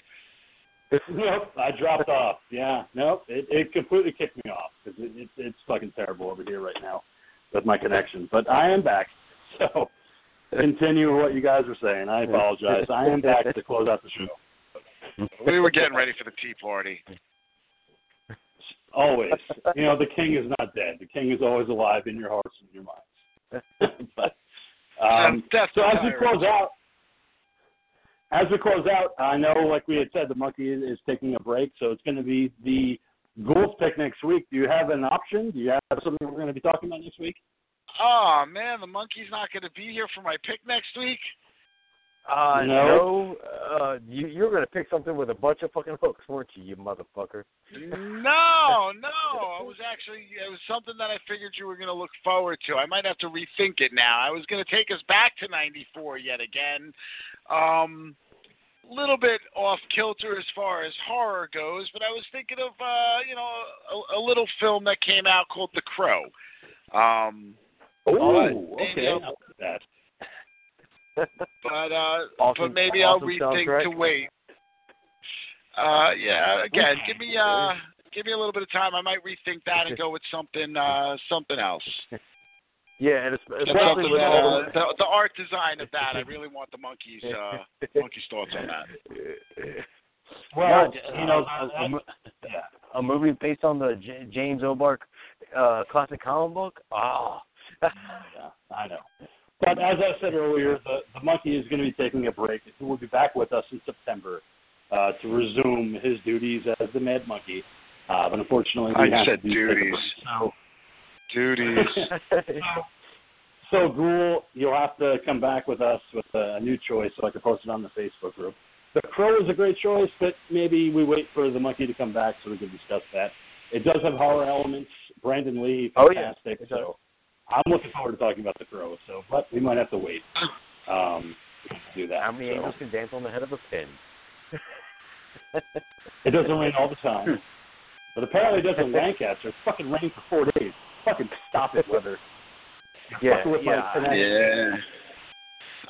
Nope, I dropped off. Yeah, nope, it, it completely kicked me off because it, it, it's fucking terrible over here right now with my connection. But I am back, so continue what you guys were saying. I apologize. I am back to close out the show. We were getting ready for the tea party. Always, you know, the king is not dead. The king is always alive in your hearts and your minds. but um, so as we close out, as we close out, I know, like we had said, the monkey is, is taking a break, so it's going to be the Ghouls pick next week. Do you have an option? Do you have something we're going to be talking about next week? Oh man, the monkey's not going to be here for my pick next week. Uh, No. no. Uh, you you're gonna pick something with a bunch of fucking hooks, weren't you, you motherfucker? No, no. I was actually it was something that I figured you were going to look forward to. I might have to rethink it now. I was going to take us back to '94 yet again. Um, little bit off kilter as far as horror goes, but I was thinking of uh, you know a, a little film that came out called The Crow. Um, Oh, But, okay. you know, I like that. But uh, Awesome- but maybe I'll rethink soundtrack. to wait. Uh, yeah. Again, give me uh, give me a little bit of time. I might rethink that and go with something uh, something else. Yeah, and it's, Something especially with with all uh, the, the art design of that. I really want the monkeys uh, monkeys thoughts on that. Well, Yeah, you know, a, a, yeah. a movie based on the J- James O'Barr uh, classic comic book. Oh, Yeah, I know. But as I said earlier, the, the monkey is going to be taking a break. He will be back with us in September uh, to resume his duties as the Mad Monkey. Uh, but unfortunately, we I have said to a break. duties. So, Duties. so Ghoul, you'll have to come back with us with a new choice so I can post it on the Facebook group. The Crow is a great choice, but maybe we wait for the monkey to come back so we can discuss that. It does have horror elements. Brandon Lee, Oh, yeah. fantastic. So I'm looking forward to talking about the Crow. So, but we might have to wait um, to do that. How many So, angels can dance on the head of a pin? It doesn't rain all the time, but apparently it does in Lancaster. It's fucking rained for four days. Fucking stop it, weather. Yeah, fucking with yeah. my yeah.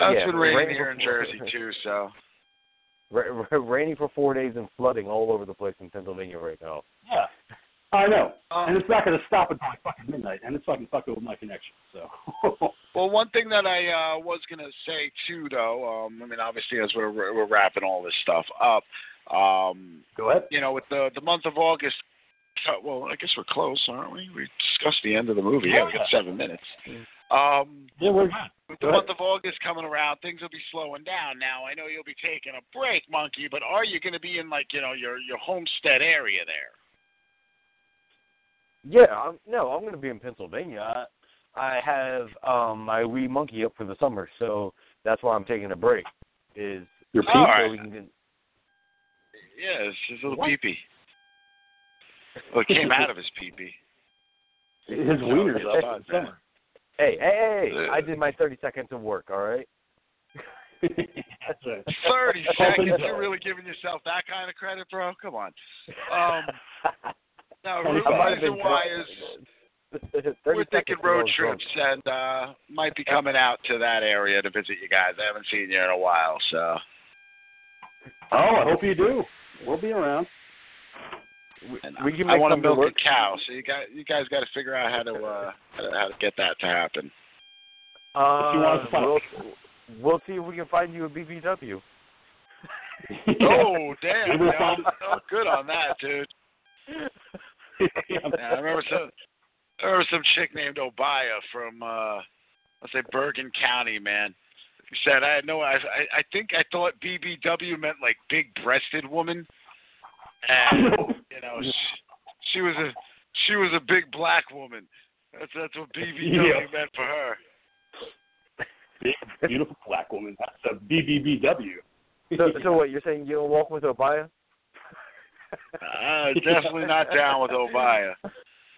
Oh, It's Yeah, been raining raining here in Jersey too, so Ra- ra- raining for four days and flooding all over the place in Pennsylvania right now. Yeah, I know. Um, and it's not going to stop until like fucking midnight, and it's fucking fucking with my connection. So, Well, one thing that I uh, was gonna say too, though, um, I mean, obviously as we're we're wrapping all this stuff up, um, go ahead. you know, with the the month of August. co- Well, I guess we're close, aren't we? We discussed the end of the movie. Yeah, we got seven minutes. Um, Yeah, we're good. with the month of August coming around, things will be slowing down. Now, I know you'll be taking a break, Monkey, but are you going to be in like you know your your homestead area there? Yeah, I'm, no, I'm going to be in Pennsylvania. I, I have um my wee monkey up for the summer, so that's why I'm taking a break. Is Your All so right. we can Yeah, it's his little What? peepee. Well, it came out of his peepee. His wiener's it's up fun, in the summer. Hey, hey, hey! I did my 30 seconds of work. All right. That's right. Thirty seconds. You're really giving yourself that kind of credit, bro? Come on. Um, now, I the might reason why is we're thinking road ago, drunk. trips and uh might be coming out to that area to visit you guys. I haven't seen you in a while, so Oh, I hope you do. We'll be around. and We can I want to milk a cow, so you got you guys got to figure out how to uh how to, get that to happen. Uh, you want to find- we'll, we'll see if we can find you a BBW. Oh damn! We will you know, oh, good on that, dude. Yeah, I remember some. I remember some chick named Obaya from uh let's say Bergen County, man. She said I had no I I I think I thought BBW meant like big breasted woman. And you know, she, she was a she was a big black woman. That's that's what BBW Yeah. meant for her. Big, beautiful black woman. That's a BBBW. So, so what? You're saying you don't walk with Obaya? Uh, definitely not down with Obaya.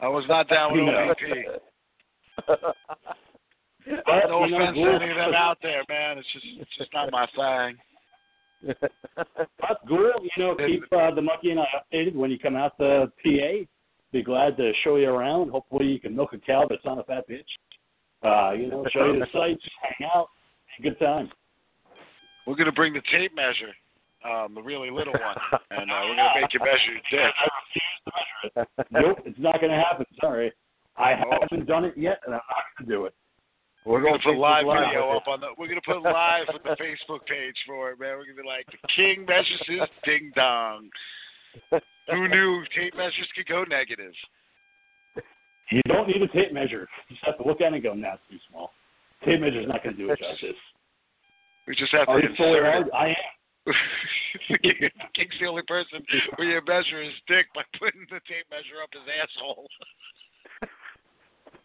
I was not down with. But, No offense to any of them out there, man. It's just it's just not my thing. But Ghoul, you know, keep uh, the monkey and I updated when you come out to PA. Be glad to show you around. Hopefully, you can milk a cow that's not a fat bitch. Uh, you know, show you the sights, hang out, have a good time. We're gonna bring the tape measure, um, the really little one, and uh, we're gonna make you measure your dick. nope, it's not going to happen. Sorry, I Oh. haven't done it yet, and I'm not going to do it. We're gonna put Facebook live Live. video up on the. We're gonna put live on the Facebook page for it, man. We're gonna be like the king measures his ding dong. Who knew tape measures could go negative? You don't need a tape measure. You just have to look at it and go, "Nah, it's too small." Tape measure's not going to do it justice. We just have to Are you fully insert hard? it. I am. King's the only person where you measure his dick by putting the tape measure up his asshole.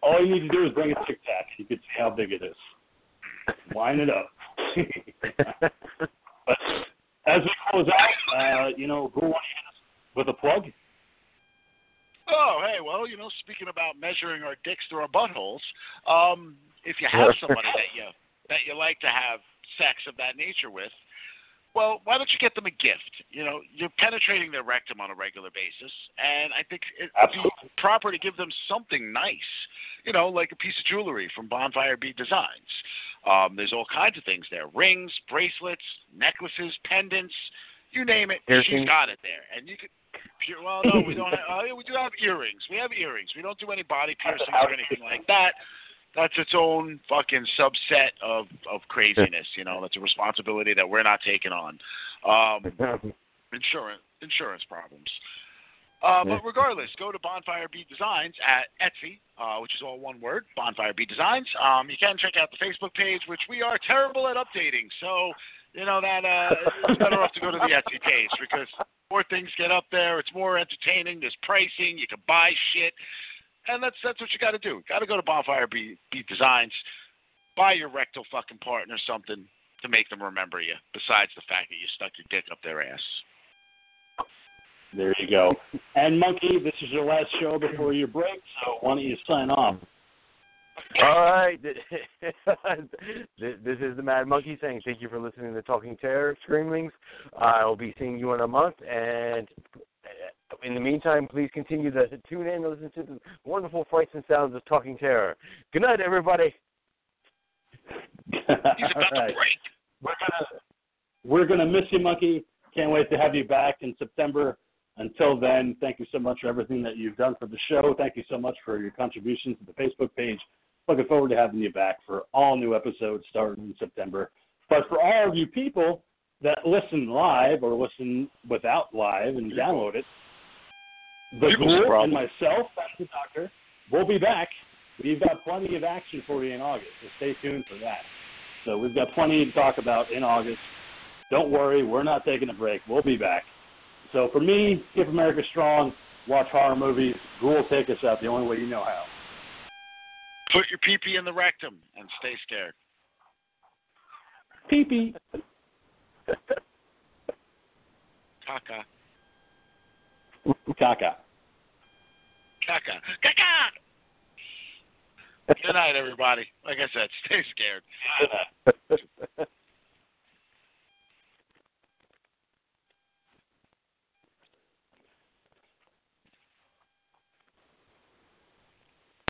All you need to do is bring a tic tac. You can see how big it is. Line it up. but as we close out, uh, you know, who wants to hit us with a plug? Oh, hey, well, you know, speaking about measuring our dicks through our buttholes, um, if you have somebody that you that you like to have sex of that nature with, well, why don't you get them a gift? You know, you're penetrating their rectum on a regular basis, and I think it'd be proper to give them something nice. You know, like a piece of jewelry from Bonfire Bead Designs. Um, there's all kinds of things there: rings, bracelets, necklaces, pendants, you name it. She's Piercings. got it there, and you could. Well, no, we don't. Have, uh, we do have earrings. We have earrings. We don't do any body piercings or anything like that. That's its own fucking subset of of craziness. You know, that's a responsibility that we're not taking on. Um, insurance insurance problems. Uh, but regardless, go to Bonfire Bead Designs at Etsy, uh, which is all one word, Bonfire Bead Designs. Um, you can check out the Facebook page, which we are terrible at updating. So, you know that uh, it's better off to go to the Etsy page because more things get up there. It's more entertaining. There's pricing. You can buy shit, and that's that's what you got to do. Got to go to Bonfire Bead, Bead Designs, buy your rectal fucking partner something to make them remember you. Besides the fact that you stuck your dick up their ass. There you go. And Monkey, this is your last show before your break, so why don't you sign off? All right. this this is the Mad Monkey saying thank you for listening to Talking Terror Screamlings. I'll be seeing you in a month, and uh, in the meantime, please continue to tune in and listen to the wonderful frights and sounds of Talking Terror. Good night, everybody. He's about All right. to break. We're gonna we're gonna miss you, Monkey. Can't wait to have you back in September. Until then, thank you so much for everything that you've done for the show. Thank you so much for your contributions to the Facebook page. Looking forward to having you back for all new episodes starting in September. But for all of you people that listen live or listen without live and download it, the Ghoul and myself and the doctor will be back. We've got plenty of action for you in August, so stay tuned for that. So we've got plenty to talk about in August. Don't worry, we're not taking a break. We'll be back. So for me, keep America strong, watch horror movies. Ghoul will take us out the only way you know how. Put your pee-pee in the rectum and stay scared. Pee pee. Caca. Caca. Caca. Caca! Good night, everybody. Like I said, stay scared.